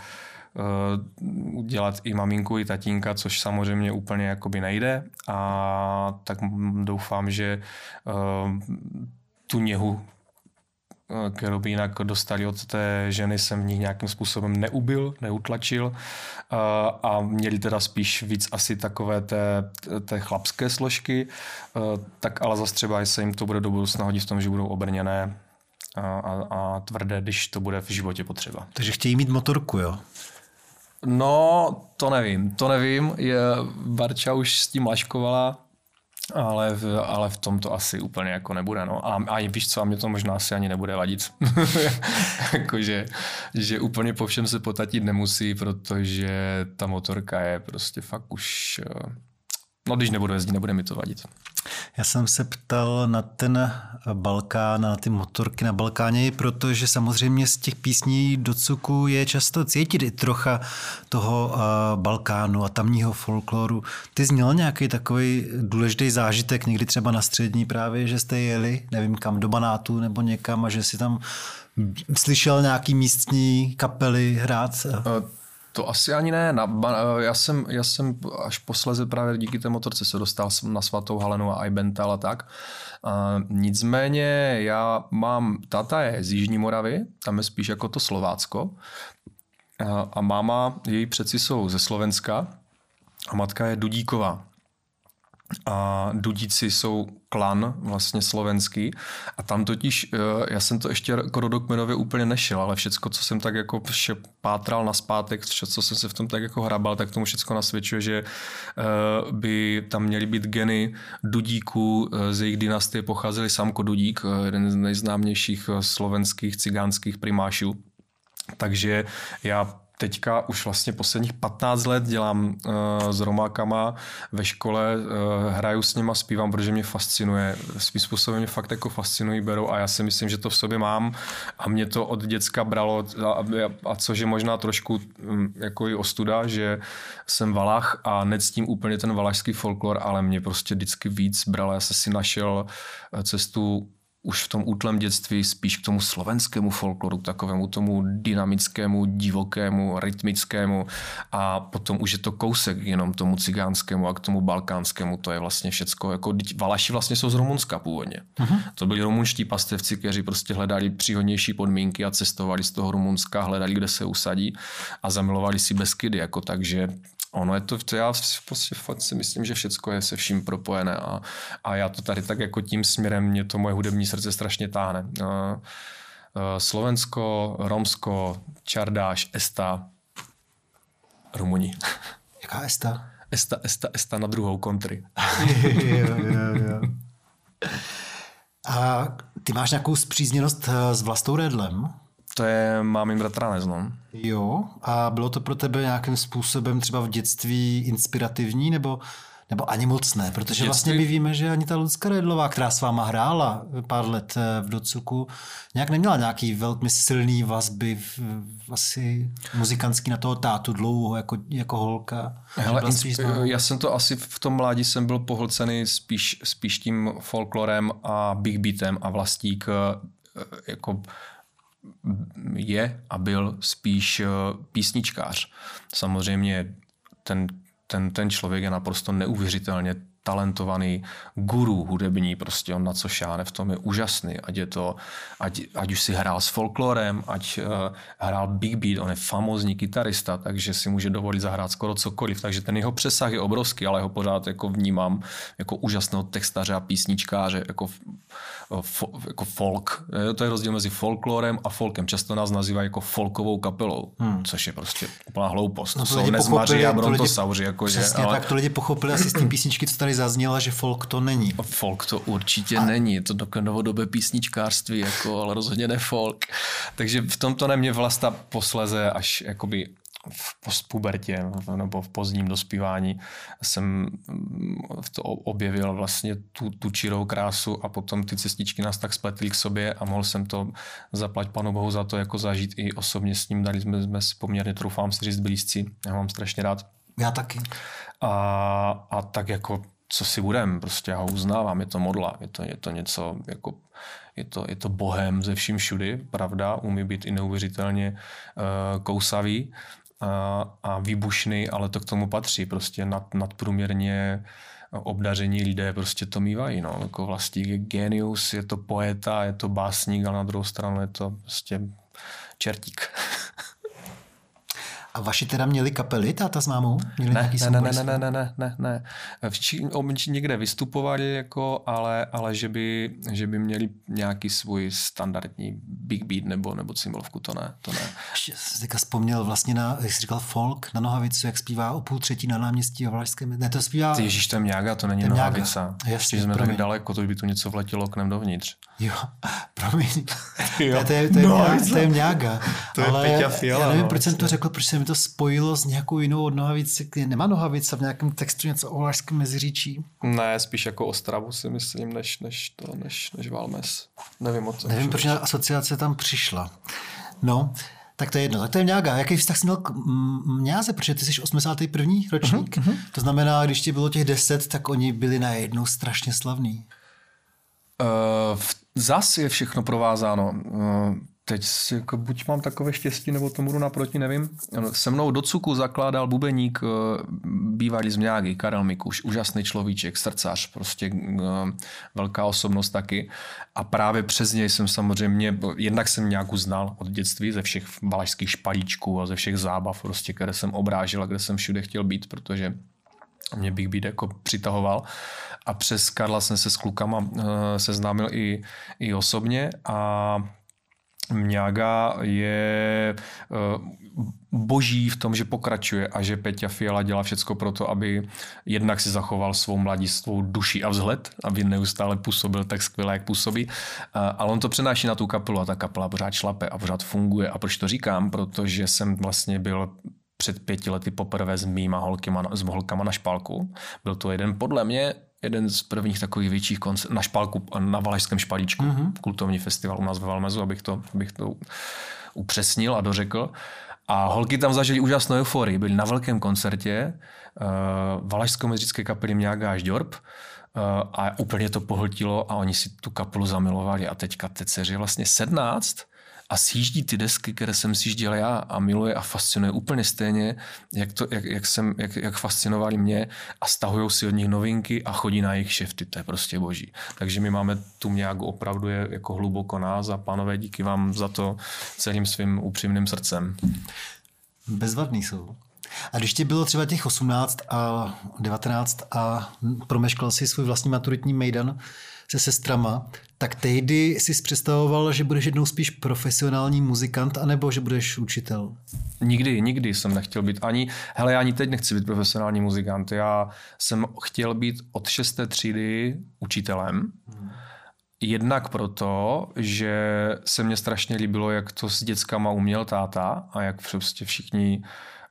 udělat i maminku, i tatínka, což samozřejmě úplně jakoby nejde a tak doufám, že uh, tu něhu eh, kterou by jinak dostali od té ženy, jsem v nich nějakým způsobem neubil, neutlačil eh, a měli teda spíš víc asi takové té, té chlapské složky, eh, tak ale zase třeba se jim to bude do budoucna hodit v tom, že budou obrněné a, a, a tvrdé, když to bude v životě potřeba. Takže chtějí mít motorku, jo? No, to nevím, to nevím. Je, Barča už s tím laškovala, ale v, ale v tom to asi úplně jako nebude. No. A, a víš co, a mě to možná asi ani nebude vadit. Jakože, že úplně po všem se potatit nemusí, protože ta motorka je prostě fakt už... eh, No, když nebudu jezdit, nebude mi to vadit. Já jsem se ptal na ten Balkán, na ty motorky na Balkáně, protože samozřejmě z těch písní do cuku je často cítit i trocha toho uh, Balkánu a tamního folkloru. Ty jsi měl nějaký takový důležitý zážitek, někdy třeba na střední právě, že jste jeli, nevím kam, do Banátu nebo někam a že si tam slyšel nějaký místní kapely hrát? Eh, To asi ani ne. Na, já, jsem, já jsem až posleze právě díky té motorce se dostal na svatou Halenu a Ibental a tak. A nicméně já mám, táta je z Jižní Moravy, tam je spíš jako to Slovácko. A, a máma, její přeci jsou ze Slovenska a matka je Dudíková. A Dudíci jsou klan vlastně slovenský a tam totiž, eh, já jsem to ještě jako rodokmenově úplně nešel, ale všecko, co jsem tak jako vše pátral na zpátek, co jsem se v tom tak jako hrabal, tak tomu všecko nasvědčuje, že eh, by tam měly být geny Dudíků, eh, z jejich dynastie pocházeli Samko Dudík, jeden z nejznámějších slovenských cigánských primášů. Takže já teďka už vlastně posledních 15 let dělám uh, s Romákama ve škole, uh, hraju s nima, zpívám, protože mě fascinuje. Svým způsobem mě fakt jako fascinují, berou a já si myslím, že to v sobě mám a mě to od děcka bralo a, a, což je možná trošku um, jako i ostuda, že jsem Valach a nectím úplně ten valašský folklor, ale mě prostě vždycky víc bralo. Já jsem si našel eh, cestu už v tom útlem dětství spíš k tomu slovenskému folkloru, k takovému tomu dynamickému, divokému, rytmickému a potom už je to kousek jenom tomu cigánskému a k tomu balkánskému, to je vlastně všecko, jako Valaši vlastně jsou z Rumunska původně. Uh-huh. To byli rumunští pastevci, kteří prostě hledali příhodnější podmínky a cestovali z toho Rumunska, hledali, kde se usadí a zamilovali si Beskydy, jako takže ono je to, to já prostě fakt si myslím, že všechno je se vším propojené a, a já to tady tak jako tím směrem mě to moje hudební srdce strašně táhne. Uh, Slovensko, Romsko, Čardáš, Esta, Rumuni. Jaká Esta? Esta, Esta, Esta na druhou kontry. jo, jo, jo. A ty máš nějakou zpřízněnost eh, s Vlastou Redlem? To je mámým bratranec, no. Jo, a bylo to pro tebe nějakým způsobem třeba v dětství inspirativní, nebo, nebo ani moc ne? Protože dětství... vlastně my víme, že ani ta Lucka Redlová, která s váma hrála pár let eh, v Docuku, nějak neměla nějaký velmi silný vazby v, v, asi muzikantský na toho tátu dlouho jako, jako holka. Hele, insp- já jsem to asi v tom mládí jsem byl pohlcený spíš, spíš tím folklorem a big beatem a vlastík eh, jako je a byl spíš eh, písničkář. Samozřejmě ten, ten, ten člověk je naprosto neuvěřitelně talentovaný guru hudební, prostě on na co šáne v tom je úžasný, ať je to, ať, ať už si hrál s folklorem, ať uh, hrál big beat, on je famózní kytarista, takže si může dovolit zahrát skoro cokoliv, takže ten jeho přesah je obrovský, ale ho pořád jako vnímám jako úžasného textaře a písničkáře, jako, fo, jako folk. To je rozdíl mezi folklorem a folkem. Často nás nazývají jako folkovou kapelou, hmm. což je prostě úplná hloupost. No to, to jsou nezmaři a brontosauři. Jako, přesně, ale... tak to lidi pochopili asi z té písničky, co tady tady zazněla, že folk to není. Folk to určitě a... není, to do novodobé písničkářství, jako, ale rozhodně ne folk. Takže v tomto nemě vlasta posleze až jakoby v postpubertě nebo v pozdním dospívání jsem to objevil vlastně tu, tu čirou krásu a potom ty cestičky nás tak spletly k sobě a mohl jsem to zaplať panu bohu za to jako zažít i osobně s ním. Dali jsme, jsme si poměrně, troufám si říct, blízcí. Já mám strašně rád. Já taky. A, a tak jako co si budem, prostě já ho uznávám, je to modla, je to, je to něco jako, je to, je to bohem ze vším všudy, pravda, umí být i neuvěřitelně uh, kousavý uh, a výbušný, ale to k tomu patří, prostě nad, nadprůměrně obdaření lidé prostě to mývají, no, jako vlastník je genius, je to poeta, je to básník, ale na druhou stranu je to prostě čertík. A vaši teda měli kapely, táta s mámou? Měli ne, ne, ne, ne, ne, ne, ne, ne, ne. Vši, někde vystupovali, jako, ale, ale že, by, že by měli nějaký svůj standardní big beat nebo, nebo cymbrovku, to ne, to ne. Ještě jsem teďka vzpomněl vlastně na, jak jsi říkal, folk na Nohavicu, jak zpívá o půl třetí na náměstí a Valašském. Ne, to zpívá... Ty Ježíš, to je Mňága, to není Nohavica. Jasně, jsme tak daleko, to by tu něco vletělo oknem dovnitř. Jo, promiň. jo. To, je, to, je, no, mňága, to je mňága. To je ale Peťa Fiala. Já nevím, no, proč jsem to řekl, proč se mi to spojilo s nějakou jinou od Nohavice. Nemá Nohavice v nějakém textu něco o Valašském meziříčí? Ne, spíš jako Ostravu si myslím, než, než, to, než, než Valmes. Nevím o co. Nevím, proč asociace tam přišla. No, tak to je jedno. Tak to je Mňága. Jaký vztah jsi měl k Mňáze? Protože ty jsi 81. ročník. Uh-huh, uh-huh. To znamená, když ti bylo těch 10, tak oni byli najednou strašně slavní. Uh, zas je všechno provázáno. Uh, teď si, jako, buď mám takové štěstí, nebo tomu budu naproti, nevím. Se mnou do cuku zakládal bubeník uh, bývalý z Mňágy, Karel Mikuš, úžasný človíček, srdcař, prostě uh, velká osobnost taky. A právě přes něj jsem samozřejmě, jednak jsem nějakou znal od dětství ze všech valašských špalíčků a ze všech zábav, prostě, které jsem obrážil a kde jsem všude chtěl být, protože mě bych být jako přitahoval. A přes Karla jsem se s klukama uh, seznámil i, i osobně a Mňága je uh, boží v tom, že pokračuje a že Peťa Fiala dělá všecko pro to, aby jednak si zachoval svou mladistvou duši a vzhled, aby neustále působil tak skvěle, jak působí. Uh, ale on to přenáší na tu kapelu a ta kapela pořád šlape a pořád funguje. A proč to říkám? Protože jsem vlastně byl před pěti lety poprvé s mýma holkama, s holkama na špálku. Byl to jeden, podle mě, jeden z prvních takových větších koncertů na špálku, na Valašském špalíčku, mm-hmm. kultovní festival u nás ve Valmezu, abych to, abych to upřesnil a dořekl. A holky tam zažili úžasnou euforii. Byli na velkém koncertě uh, Valašsko-mezické kapely Mňága až Dorp a úplně to pohltilo a oni si tu kapelu zamilovali a teďka dceři je vlastně 17 a sjíždí ty desky, které jsem sjížděl já a miluje a fascinuje úplně stejně, jak, to, jak, jak, jsem, jak, jak fascinovali mě a stahují si od nich novinky a chodí na jejich šefty, to je prostě boží. Takže my máme tu nějakou opravdu je jako hluboko nás a pánové, díky vám za to celým svým upřímným srdcem. Bezvadný jsou. A když ti bylo třeba těch 18 a 19 a promeškal si svůj vlastní maturitní mejdan se sestrama, tak tehdy jsi představoval, že budeš jednou spíš profesionální muzikant, anebo že budeš učitel? Nikdy, nikdy jsem nechtěl být ani, hele, já ani teď nechci být profesionální muzikant. Já jsem chtěl být od šesté třídy učitelem. Jednak proto, že se mně strašně líbilo, jak to s dětskama uměl táta a jak prostě všichni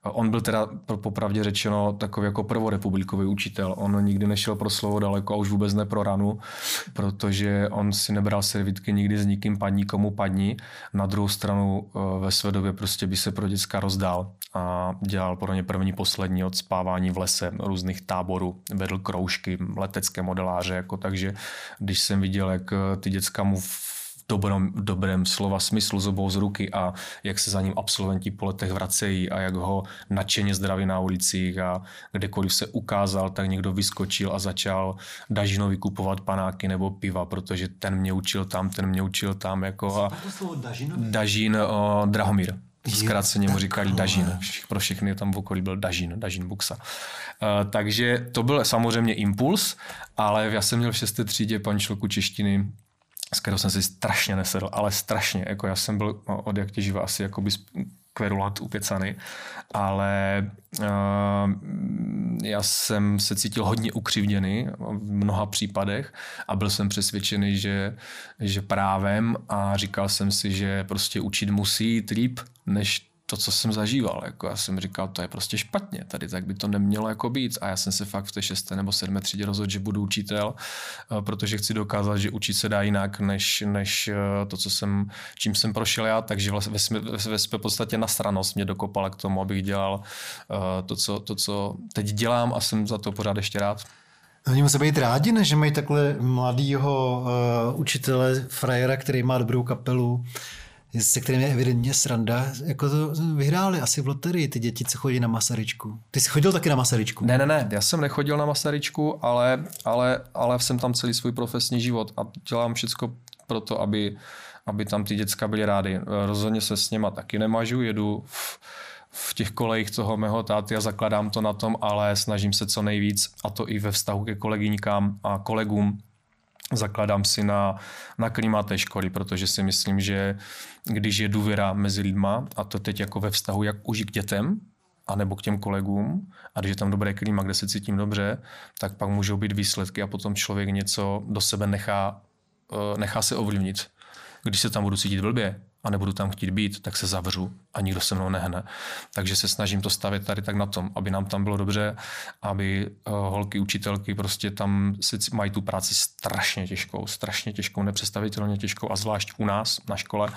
On byl teda popravdě řečeno takový jako prvorepublikový učitel. On nikdy nešel pro slovo daleko a už vůbec ne pro ranu, protože on si nebral servítky nikdy s nikým padní, komu padní. Na druhou stranu eh, ve své době prostě by se pro děcka rozdál a dělal pro ně první, poslední od spávání v lese, různých táborů, vedl kroužky, letecké modeláře, jako takže když jsem viděl, jak eh, ty děcka mu dobrém, dobrém slova smyslu zobou z ruky a jak se za ním absolventi po letech vracejí a jak ho nadšeně zdraví na ulicích a kdekoliv se ukázal, tak někdo vyskočil a začal Dažinovi kupovat panáky nebo piva, protože ten mě učil tam, ten mě učil tam. Jako a Dažin o, Drahomír. Zkráceně mu říkali Dažin. Pro všechny tam v okolí byl Dažin, Dažin Buxa. Uh, takže to byl samozřejmě impuls, ale já jsem měl v šesté třídě pančelku češtiny s kterou jsem si strašně nesedl, ale strašně. Jako já jsem byl od jak těživa asi jakoby kverulant upěcaný, ale uh, já jsem se cítil hodně ukřivděný v mnoha případech a byl jsem přesvědčený, že, že právem a říkal jsem si, že prostě učit musí líp, než to, co jsem zažíval. Jako já jsem říkal, to je prostě špatně, tady tak by to nemělo jako být. A já jsem se fakt v té šesté nebo sedmé třídě rozhodl, že budu učitel, eh, protože chci dokázat, že učit se dá jinak, než, než eh, to, co jsem, čím jsem prošel já. Takže vlastně ve, ve podstatě na stranost mě dokopala k tomu, abych dělal eh, to co, to, co teď dělám a jsem za to pořád ještě rád. Oni musí být rádi, ne, že mají takhle mladýho uh, učitele, frajera, který má dobrou kapelu, se kterým je evidentně sranda, jako to vyhráli asi v loterii ty děti, co chodí na Masaryčku. Ty jsi chodil taky na Masaryčku? Ne, ne, ne, já jsem nechodil na Masaryčku, ale, ale, ale jsem tam celý svůj profesní život a dělám všechno pro to, aby, aby tam ty děcka byly rády. Rozhodně se s něma taky nemažu, jedu v, v těch kolejích toho mého táty a zakladám to na tom, ale snažím se co nejvíc, a to i ve vztahu ke kolegyňkám a kolegům, zakladám si na, na klima té školy, protože si myslím, že když je důvěra mezi lidma, a to teď jako ve vztahu jak už k dětem, anebo k těm kolegům, a když je tam dobré klima, kde se cítím dobře, tak pak můžou být výsledky a potom člověk něco do sebe nechá, eh, nechá se ovlivnit. Když se tam budu cítit blbě, a nebudu tam chtít být, tak se zavřu a nikdo se mnou nehne. Takže se snažím to stavět tady tak na tom, aby nám tam bylo dobře, aby uh, holky, učitelky prostě tam si mají tu práci strašně těžkou, strašně těžkou, nepředstavitelně těžkou a zvlášť u nás na škole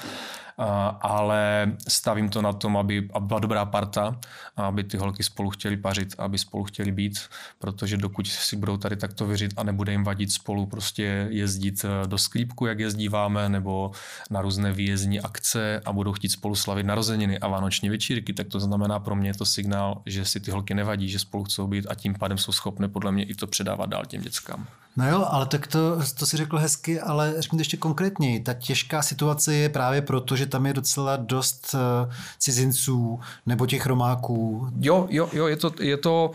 ale stavím to na tom, aby, aby byla dobrá parta, aby ty holky spolu chtěli pařit, aby spolu chtěli být, protože dokud si budou tady takto věřit a nebude jim vadit spolu prostě jezdit eh, do sklípku, jak jezdíváme, nebo na různé výjezdní akce a budou chtít spolu slavit narozeniny a vánoční večírky, tak to znamená pro mě je to signál, že si ty holky nevadí, že spolu chcou být a tím pádem jsou schopné podle mě i to předávat dál těm dětskám. No jo, ale tak to, to si řekl hezky, ale řekněte ještě konkrétněji. Ta těžká situace je právě proto, že tam je docela dost uh, cizinců nebo těch romáků. Jo, jo, jo, je to, je to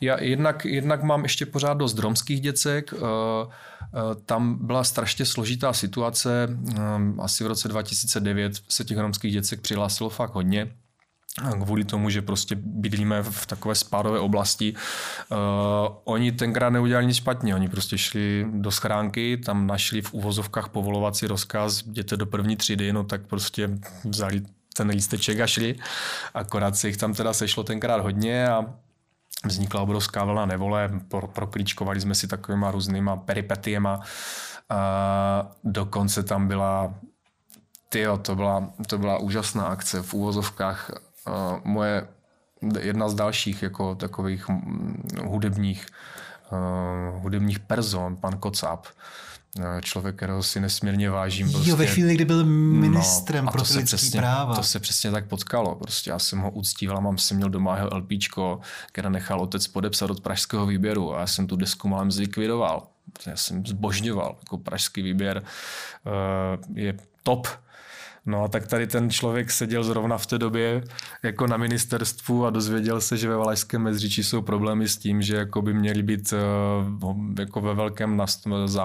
já jednak, jednak mám ještě pořád dost romských děcek, uh, tam byla strašně složitá situace. Asi v roce 2009 se těch romských děcek přihlásilo fakt hodně kvůli tomu, že prostě bydlíme v takové spádové oblasti. Uh, oni tenkrát neudělali nic špatně, oni prostě šli do schránky, tam našli v uvozovkách povolovací rozkaz, jděte do první třídy, no tak prostě vzali ten lísteček a šli. Akorát se jich tam teda sešlo tenkrát hodně a vznikla obrovská vlna nevole, pro, proklíčkovali jsme si takovýma různýma peripetiema. A dokonce tam byla Tyjo, to byla, to byla úžasná akce v úvozovkách moje jedna z dalších jako takových hudebních uh, hudebních person, pan Kocap, uh, člověk, kterého si nesmírně vážím. Prostě. Jo, ve chvíli, kdy byl ministrem no, pro to se lidský přesně, práva. To se přesně tak potkalo. Prostě já jsem ho uctíval, mám jsem měl doma jeho LPčko, které nechal otec podepsat od pražského výběru a já jsem tu desku malem zlikvidoval. Já jsem zbožňoval, jako pražský výběr uh, je top. No a tak tady ten člověk seděl zrovna v té době jako na ministerstvu a dozvěděl se, že ve Valašském Mezříčí jsou problémy s tím, že jako by měly být uh, jako ve velkém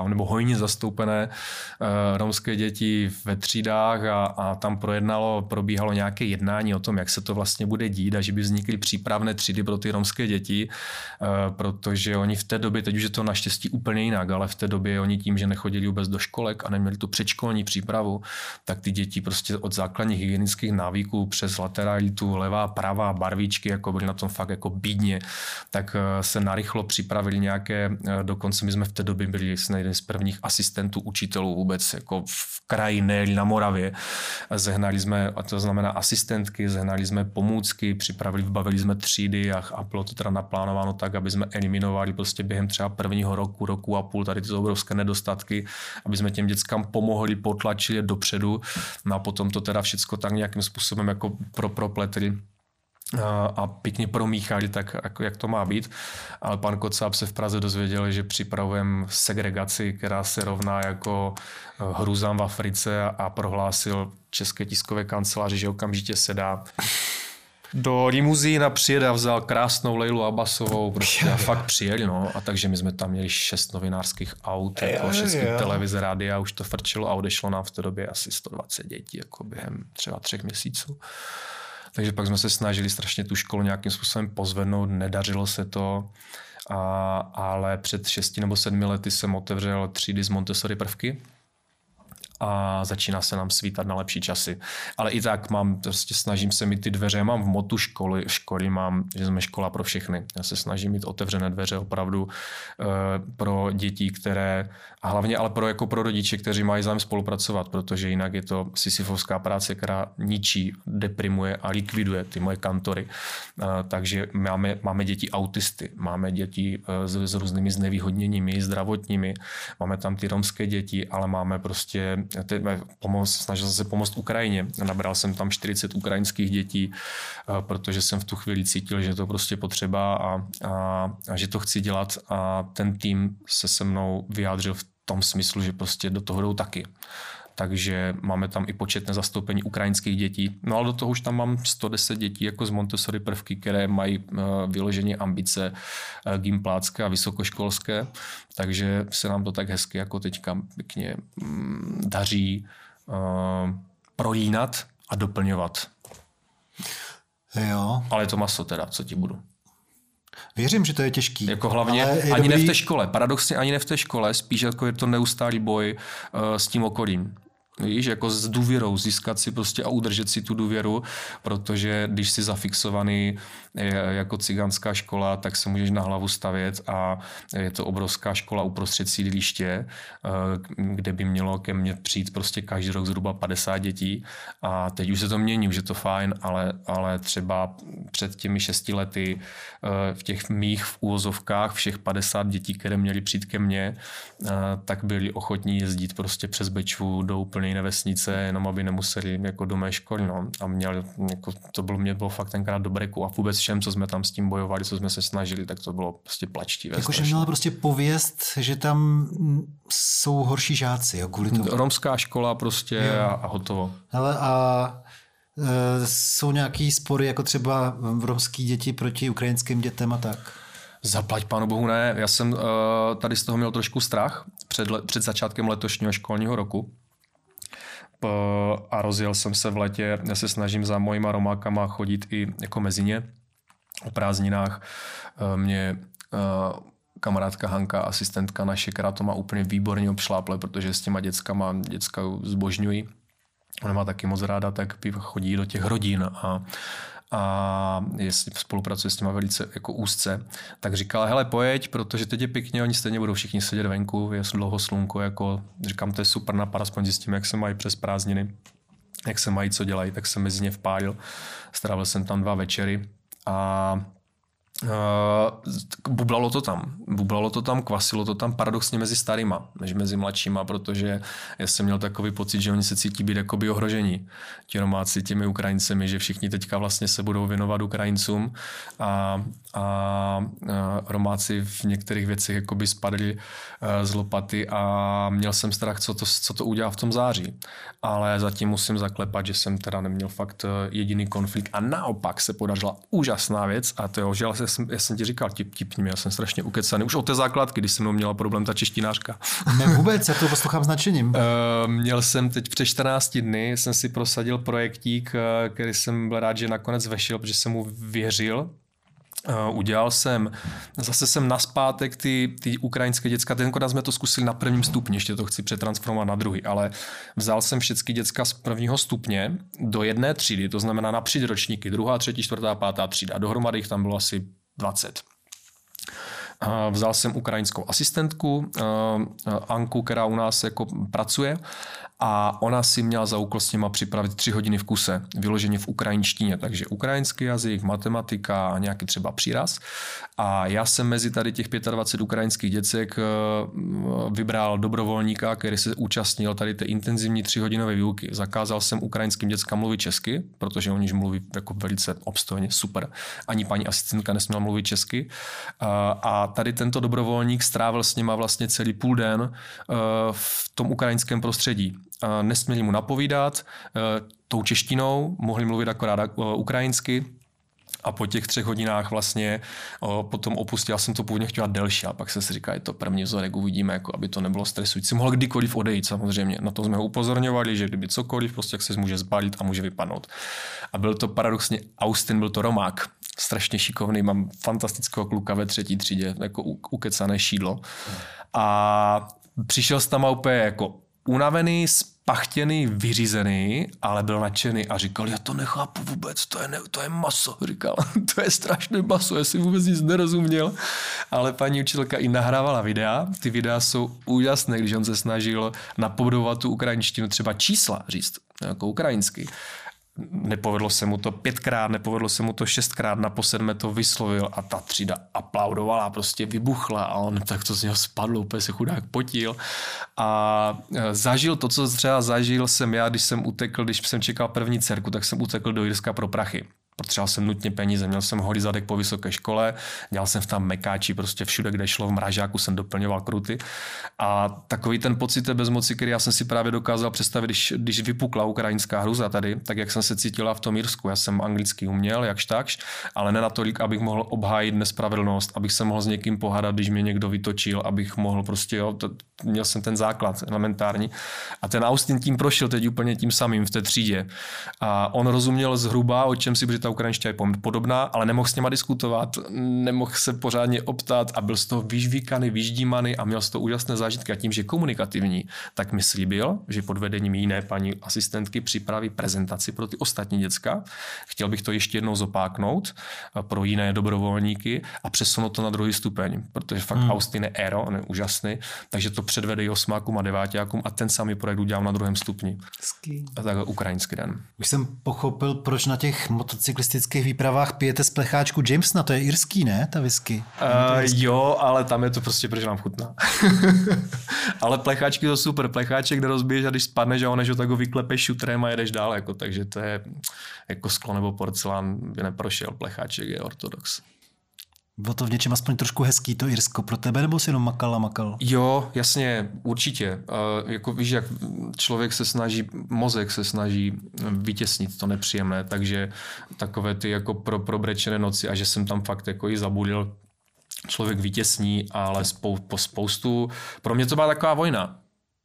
nebo hojně zastoupené uh, romské děti ve třídách a, a tam projednalo, probíhalo nějaké jednání o tom, jak se to vlastně bude dít a že by vznikly přípravné třídy pro ty romské děti, uh, protože oni v té době, teď už je to naštěstí úplně jinak, ale v té době oni tím, že nechodili vůbec do školek a neměli tu předškolní přípravu, tak ty děti prostě od základních hygienických návyků přes lateralitu, levá, pravá, barvičky, jako byly na tom fakt jako bídně, tak eh, se narychlo připravili nějaké, eh, dokonce my jsme v té době byli jeden z prvních asistentů učitelů vůbec jako v kraji, ne na Moravě. Zehnali jsme, a to znamená asistentky, zehnali jsme pomůcky, připravili, vybavili jsme třídy a, a bylo to teda naplánováno tak, aby jsme eliminovali prostě během třeba prvního roku, roku a půl tady ty obrovské nedostatky, aby jsme těm dětskám pomohli, potlačili je dopředu. No a potom to teda všecko tak nějakým způsobem jako pro, propletli a pěkně promíchali tak, jako jak to má být. Ale pan Kocáb se v Praze dozvěděl, že připravujeme segregaci, která se rovná jako eh, hrůzám v Africe a prohlásil České tiskové kanceláři, že okamžitě se dá do limuzína přijede a vzal krásnou Lejlu Abasovou, prostě a fakt přijeli, no. A takže my jsme tam měli šest novinářských aut, jako všechny televize, rádia, už to frčilo a odešlo nám v té době asi 120 dětí, jako během třeba třech měsíců. Takže pak jsme se snažili strašně tu školu nějakým způsobem pozvednout, nedařilo se to, a, ale před šesti nebo sedmi lety jsem otevřel třídy z Montessori prvky, a začíná se nám svítat na lepší časy. Ale i tak mám, prostě snažím se mít ty dveře, mám v motu školy, školy mám, že jsme škola pro všechny. Já se snažím mít otevřené dveře opravdu e, pro děti, které, a hlavně ale pro, jako pro rodiče, kteří mají zájem spolupracovat, protože jinak je to sisyfovská práce, která ničí, deprimuje a likviduje ty moje kantory. E, takže máme, máme děti autisty, máme děti e, s, s různými znevýhodněními, zdravotními, máme tam ty romské děti, ale máme prostě pomoct, snažil jsem se pomoct Ukrajině. Nabral jsem tam 40 ukrajinských dětí, eh, protože jsem v tu chvíli cítil, že to prostě potřeba a, a, a že to chci dělat a ten tým se se mnou vyjádřil v tom smyslu, že prostě do toho jdou taky takže máme tam i početné zastoupení ukrajinských dětí. No ale do toho už tam mám 110 dětí jako z Montessori prvky, které mají uh, vyloženě ambice uh, gimplácké a vysokoškolské, takže se nám to tak hezky jako teďka pěkně um, daří uh, prolínat a doplňovat. Jo. Ale je to maso teda, co ti budu. Věřím, že to je těžký. Jako hlavně ani dobrý... ne v té škole. Paradoxně ani ne v té škole, spíš jako je to neustálý boj uh, s tím okolím. Víš, jako s důvěrou, získat si prostě a udržet si tu důvěru, protože když jsi zafixovaný jako cigánská škola, tak se můžeš na hlavu stavět a je to obrovská škola uprostřed sídliště, eh, kde by mělo ke mně přijít prostě každý rok zhruba 50 dětí. A teď už se to mění, už je to fajn, ale, ale třeba před těmi šesti lety eh, v těch mých v úvozovkách všech 50 dětí, které měly přijít ke mně, eh, tak byli ochotní jezdit prostě přes Bečvu do úplně jiné vesnice, jenom aby nemuseli jako do mé školy. No. A měl, jako, to bylo, mě bylo fakt tenkrát dobré a vůbec všem, co jsme tam s tím bojovali, co jsme se snažili, tak to bylo prostě plačtivé. Jakože měla prostě pověst, že tam jsou horší žáci, jo, kvůli tomu. Romská škola prostě a, a hotovo. Ale a e, jsou nějaký spory, jako třeba v romský děti proti ukrajinským dětem a tak? Zaplať pánu bohu ne. Já jsem uh, tady z toho měl trošku strach před, le- před začátkem letošního školního roku a rozjel jsem se v letě. Já se snažím za mojima romákama chodit i jako mezi ně. O prázdninách eh, mě eh, kamarádka Hanka, asistentka naše, která to má úplně výborně obšláple, protože s těma dětskama děcka zbožňují. Ona má taky moc ráda, tak chodí do těch rodin a a jestli spolupracuje s těma velice jako úzce, tak říkala, hele pojď, protože teď je pěkně, oni stejně budou všichni sedět venku, je dlouho slunko, jako říkám, to je super napad, aspoň zjistím, jak se mají přes prázdniny, jak se mají, co dělají, tak jsem mezi ně vpálil, strávil jsem tam dva večery a Uh, bublalo to tam. Bublalo to tam, kvasilo to tam paradoxně mezi starýma, než mezi mladšíma, protože já jsem měl takový pocit, že oni se cítí být jakoby ohrožení. Ti Romáci těmi Ukrajincemi, že všichni teďka vlastně se budou věnovat Ukrajincům a, a, a Romáci v některých věcech jakoby spadli uh, z lopaty a měl jsem strach, co to, co to udělá v tom září. Ale zatím musím zaklepat, že jsem teda neměl fakt eh, jediný konflikt a naopak se podařila úžasná věc a to je, že jsem, já jsem ti říkal, tip, tipni já jsem strašně ukecaný. Už od té základky, když jsem mnou měla problém ta češtinářka. Ne vůbec, já to poslouchám značením. Uh, měl jsem teď před 14 dny, jsem si prosadil projektík, uh, který jsem byl rád, že nakonec vešel, protože jsem mu věřil Uh, udělal jsem, zase jsem naspátek ty, ty ukrajinské děcka, tenkrát jsme to zkusili na prvním stupni, ještě to chci přetransformovat na druhý, ale vzal jsem všechny děcka z prvního stupně do jedné třídy, to znamená na ročníky, druhá, třetí, čtvrtá, pátá třída. Dohromady jich tam bylo asi 20. Vzal jsem ukrajinskou asistentku, Anku, která u nás jako pracuje a ona si měla za úkol s nima připravit tři hodiny v kuse, vyloženě v ukrajinštině, takže ukrajinský jazyk, matematika a nějaký třeba příraz. A já jsem mezi tady těch 25 ukrajinských děcek eh, vybral dobrovolníka, který se účastnil tady té intenzivní třihodinové výuky. Zakázal jsem ukrajinským dětskám mluvit česky, protože oni mluví jako velice obstojně, super. Ani paní asistentka nesměla mluvit česky. Eh, a tady tento dobrovolník strávil s nima vlastně celý půl den eh, v tom ukrajinském prostředí nesměli mu napovídat e, tou češtinou, mohli mluvit akorát e, ukrajinsky, a po těch třech hodinách vlastně o, potom opustil, já jsem to původně chtěla delší, a pak se si říká, je to první vzorek, uvidíme, jako aby to nebylo stresující. Mohl kdykoliv odejít samozřejmě, na to jsme ho upozorňovali, že kdyby cokoliv, prostě jak se může zbalit a může vypadnout. A byl to paradoxně Austin, byl to Romák, strašně šikovný, mám fantastického kluka ve třetí třídě, jako ukecané šídlo. A přišel s tam úplně jako unavený, spachtěný, vyřízený, ale byl nadšený a říkal, já to nechápu vůbec, to je, ne, to je maso. Říkal, to je strašné maso, já si vůbec nic nerozuměl. Ale paní učitelka i nahrávala videa, ty videa jsou úžasné, když on se snažil napodobovat tu ukrajinštinu, třeba čísla říct, jako ukrajinsky nepovedlo se mu to pětkrát, nepovedlo se mu to šestkrát, na posedme to vyslovil a ta třída aplaudovala, prostě vybuchla a on tak to z něho spadlo, úplně se chudák potil. A e, zažil to, co třeba zažil jsem já, když jsem utekl, když jsem čekal první dcerku, tak jsem utekl do Jirska pro prachy potřeboval jsem nutně peníze, měl jsem holý zadek po vysoké škole, dělal jsem v tam mekáči, prostě všude, kde šlo, v mražáku jsem doplňoval kruty. A takový ten pocit té bezmoci, který já jsem si právě dokázal představit, když, když vypukla ukrajinská hruza tady, tak jak jsem se cítila v tom Jirsku. Já jsem anglicky uměl, jakž takž, ale ne natolik, abych mohl obhájit nespravedlnost, abych se mohl s někým pohádat, když mě někdo vytočil, abych mohl prostě, jo, to, měl jsem ten základ elementární. A ten Austin tím prošel teď úplně tím samým v té třídě. A on rozuměl zhruba, o čem si, ta ukrajinština je podobná, ale nemohl s něma diskutovat, nemohl se pořádně optat a byl z toho vyžvíkaný, vyždímaný a měl z toho úžasné zážitky. A tím, že komunikativní, tak mi slíbil, že pod vedením jiné paní asistentky připraví prezentaci pro ty ostatní děcka. Chtěl bych to ještě jednou zopáknout eh, pro jiné dobrovolníky a přesunout to na druhý stupeň, protože fakt hmm. Austin je Aero, on je úžasný, takže to předvede i osmákům a devátákům a ten samý projekt udělám na druhém stupni. Ski. A tak ukrajinský den. Už jsem pochopil, proč na těch motocyklistských výpravách pijete z plecháčku Jamesona, to je irský, ne, ta whisky? Uh, jo, ale tam je to prostě, protože nám chutná. ale plecháčky to super, plecháček, kde rozbiješ a když spadneš a než tak ho vyklepeš šutrem a jedeš dál, jako, takže to je jako sklo nebo porcelán by neprošel, plecháček je ortodox. Bylo to v něčem aspoň trošku hezký to Irsko pro tebe, nebo si jenom makal a makal? Jo, jasně, určitě. Uh, jako víš, jak člověk se snaží, mozek se snaží vytěsnit to nepříjemné, takže takové ty jako pro, probrečené noci a že jsem tam fakt jako i zabudil, člověk vytěsní, ale spou, po spoustu, pro mě to byla taková vojna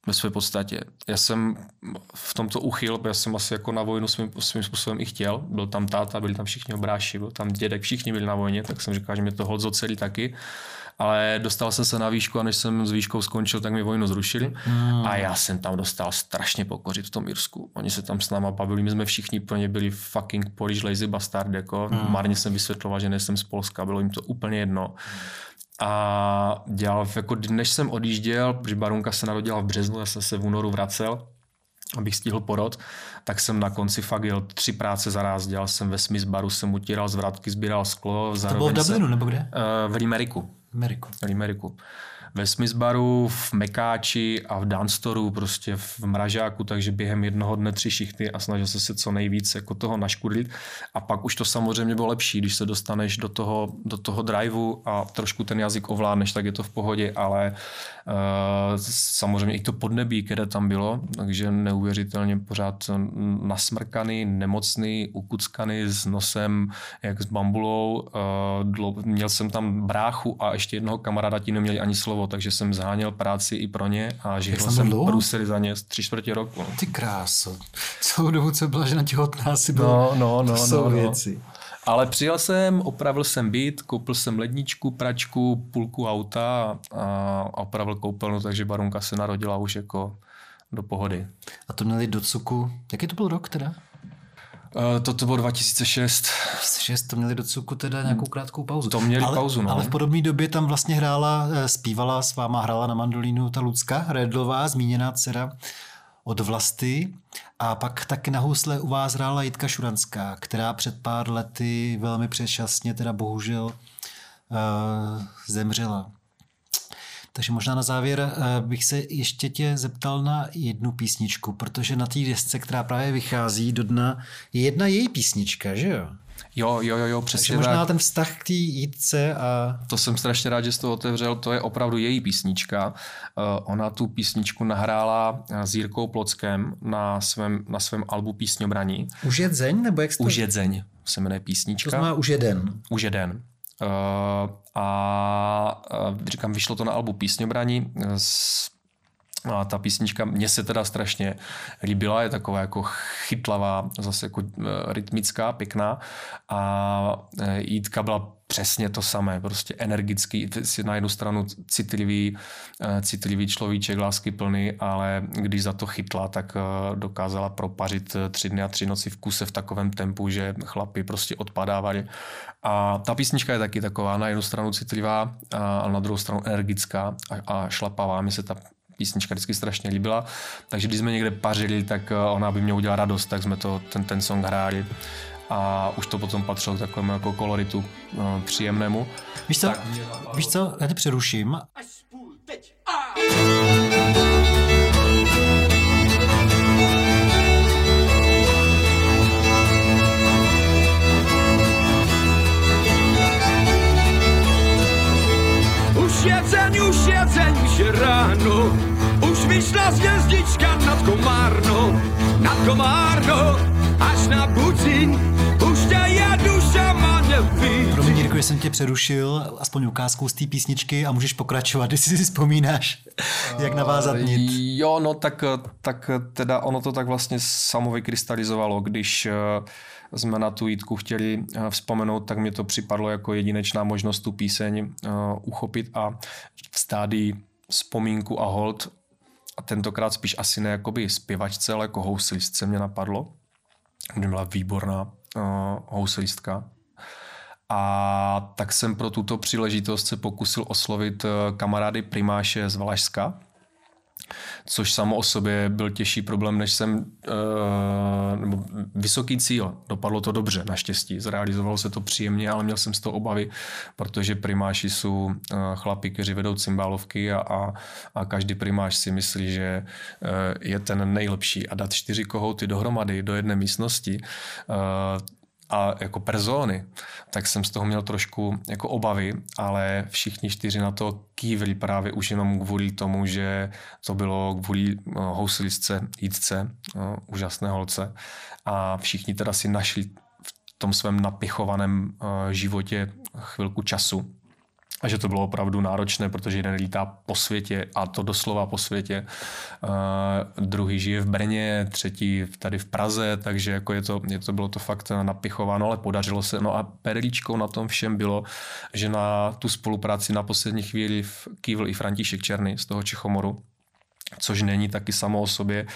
ve své podstatě. Já jsem v tomto uchyl, já jsem asi jako na vojnu svým, svým způsobem i chtěl. Byl tam táta, byli tam všichni obráši, byl tam dědek, všichni byli na vojně, tak jsem říkal, že mě to hodzo celý taky. Ale dostal jsem se na výšku a než jsem s výškou skončil, tak mi vojnu zrušili. Hmm. A já jsem tam dostal strašně pokořit v tom Irsku. Oni se tam s náma bavili, my jsme všichni pro ně byli fucking Polish lazy bastard. Jako. Hmm. Marně jsem vysvětloval, že nejsem z Polska, bylo jim to úplně jedno. Hmm a dělal, jako než jsem odjížděl, protože Barunka se narodila v březnu, já jsem se v únoru vracel, abych stihl porod, tak jsem na konci fakt jel tři práce za ráz. Dělal jsem ve Smith baru, jsem utíral zvratky, sbíral sklo. To bylo v Dublinu, nebo kde? Uh, v Limeriku. Ameriku. V Limeriku ve Smithbaru, v Mekáči a v Dunstoru, prostě v mražáku, takže během jednoho dne tři šichty a snažil se se co nejvíc jako toho naškudlit. A pak už to samozřejmě bylo lepší, když se dostaneš do toho, do toho driveu a trošku ten jazyk ovládneš, tak je to v pohodě, ale uh, samozřejmě i to podnebí, které tam bylo, takže neuvěřitelně pořád nasmrkaný, nemocný, ukuckaný s nosem jak s bambulou. Uh, měl jsem tam bráchu a ještě jednoho kamaráda, ti neměli ani slovo takže jsem zháněl práci i pro ně a žil jsem v Bruseli za ně tři čtvrtě roku. No. Ty kráso. Celou dobu, co byla žena těhotná, si byl. No, no, no, to no, no, věci. Ale přijel jsem, opravil jsem byt, koupil jsem ledničku, pračku, půlku auta a opravil koupelnu, takže Barunka se narodila už jako do pohody. A to měli do cuku, jaký to byl rok teda? Uh, toto bylo 2006. 2006 to měli do cuku teda nějakou krátkou pauzu. To měli ale, pauzu, no. Ale v podobné době tam vlastně hrála, eh, zpívala s váma, hrála na mandolínu ta Lucka Redlová, zmíněná dcera od Vlasty. A pak taky na housle u vás hrála Jitka Šuranská, která před pár lety velmi předčasně teda bohužel uh, zemřela. Takže možná na závěr eh, bych se ještě tě zeptal na jednu písničku, protože na té desce, která právě vychází do dna, je jedna její písnička, že jo? Jo, jo, jo, jo přesně Takže možná tak. ten vztah k té jídce a... To jsem strašně rád, že jsi to otevřel, to je opravdu její písnička. Uh, ona tu písničku nahrála s Jirkou Plockem na svém, na svém albu Písňobraní. Už je dzeň, nebo jak to... Už je dzeň se jmenuje písnička. To znamená už jeden. Už jeden. Uh, a uh, říkám, vyšlo to na albu Písňobraní. A ta písnička mně se teda strašně líbila, je taková jako chytlavá, zase jako rytmická, pěkná a Jítka byla přesně to samé, prostě energický, na jednu stranu citlivý, citlivý človíček, lásky plný, ale když za to chytla, tak dokázala propařit tři dny a tři noci v kuse v takovém tempu, že chlapi prostě odpadávali. A ta písnička je taky taková, na jednu stranu citlivá, ale na druhou stranu energická a, a šlapavá. Mi se ta písnička vždycky strašně líbila, takže když jsme někde pařili, tak ona by mě udělala radost, tak jsme to, ten, ten song hráli a už to potom patřilo k takovému jako koloritu uh, příjemnému. Víš co, tak, víš co, já tě přeruším. Až spůl, teď. A! Vyšla z hvězdička nad Komárno, nad Komárno, až na Bucín, už tě je duša má neví. Promiň, Jirko, že jsem tě přerušil, aspoň ukázkou z té písničky a můžeš pokračovat, jestli si vzpomínáš, jak navázat nit. Jo, no tak, tak teda ono to tak vlastně samo vykrystalizovalo, když jsme na tu jítku chtěli vzpomenout, tak mě to připadlo jako jedinečná možnost tu píseň uh, uchopit a v stádii vzpomínku a hold a tentokrát spíš asi ne jakoby zpěvačce, ale jako houslistce mě napadlo, kde byla výborná uh, houslistka. A tak jsem pro tuto příležitost se pokusil oslovit kamarády Primáše z Valašska, což samo o sobě byl těžší problém, než jsem, uh, nebo vysoký cíl. Dopadlo to dobře, naštěstí. Zrealizovalo se to příjemně, ale měl jsem z toho obavy, protože primáši jsou uh, chlapi, kteří vedou cymbálovky a, a, a každý primáš si myslí, že uh, je ten nejlepší a dát čtyři kohouty dohromady do jedné místnosti a jako persony, tak jsem z toho měl trošku jako obavy, ale všichni čtyři na to kývili právě už jenom kvůli tomu, že to bylo kvůli no, houslistce, jídce, no, úžasné holce. A všichni teda si našli v tom svém napichovaném uh, životě chvilku času a že to bylo opravdu náročné, protože jeden lítá po světě a to doslova po světě. Uh, druhý žije v Brně, třetí tady v Praze, takže jako je to, je to, bylo to fakt napichováno, ale podařilo se. No a perličkou na tom všem bylo, že na tu spolupráci na poslední chvíli kývl i František Černý z toho Čechomoru, což není taky samo o sobě.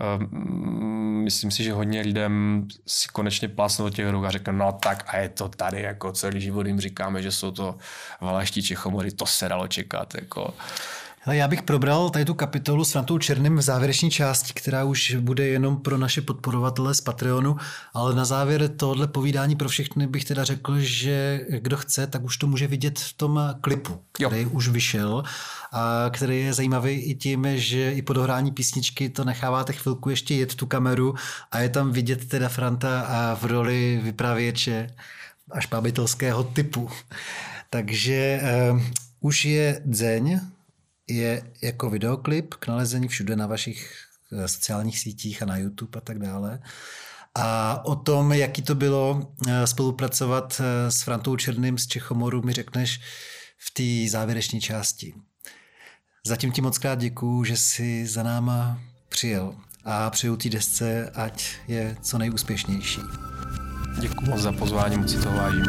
Ehm, myslím si, že hodně lidem si konečně plásnou do těch ruk a řekne, no tak a je to tady, jako celý život jim říkáme, že jsou to valaští Čechomory, to se dalo čekat. Jako. Já bych probral tady tu kapitolu s Frantou Černým v závěrečné části, která už bude jenom pro naše podporovatele z Patreonu, ale na závěr tohle povídání pro všechny bych teda řekl, že kdo chce, tak už to může vidět v tom klipu, který jo. už vyšel a který je zajímavý i tím, že i po dohrání písničky to necháváte chvilku ještě jet tu kameru a je tam vidět teda Franta a v roli vypravěče až pábitelského typu. Takže uh, už je dzeň, je jako videoklip k nalezení všude na vašich eh, sociálních sítích a na YouTube a tak dále. A o tom, jaký to bylo eh, spolupracovat s Frantou Černým z Čechomoru, mi řekneš v té závěrečné části. Zatím ti moc krát děkuju, že jsi za náma přijel a přeju té desce, ať je co nejúspěšnější. Děkuji za pozvání, moc si to vážím.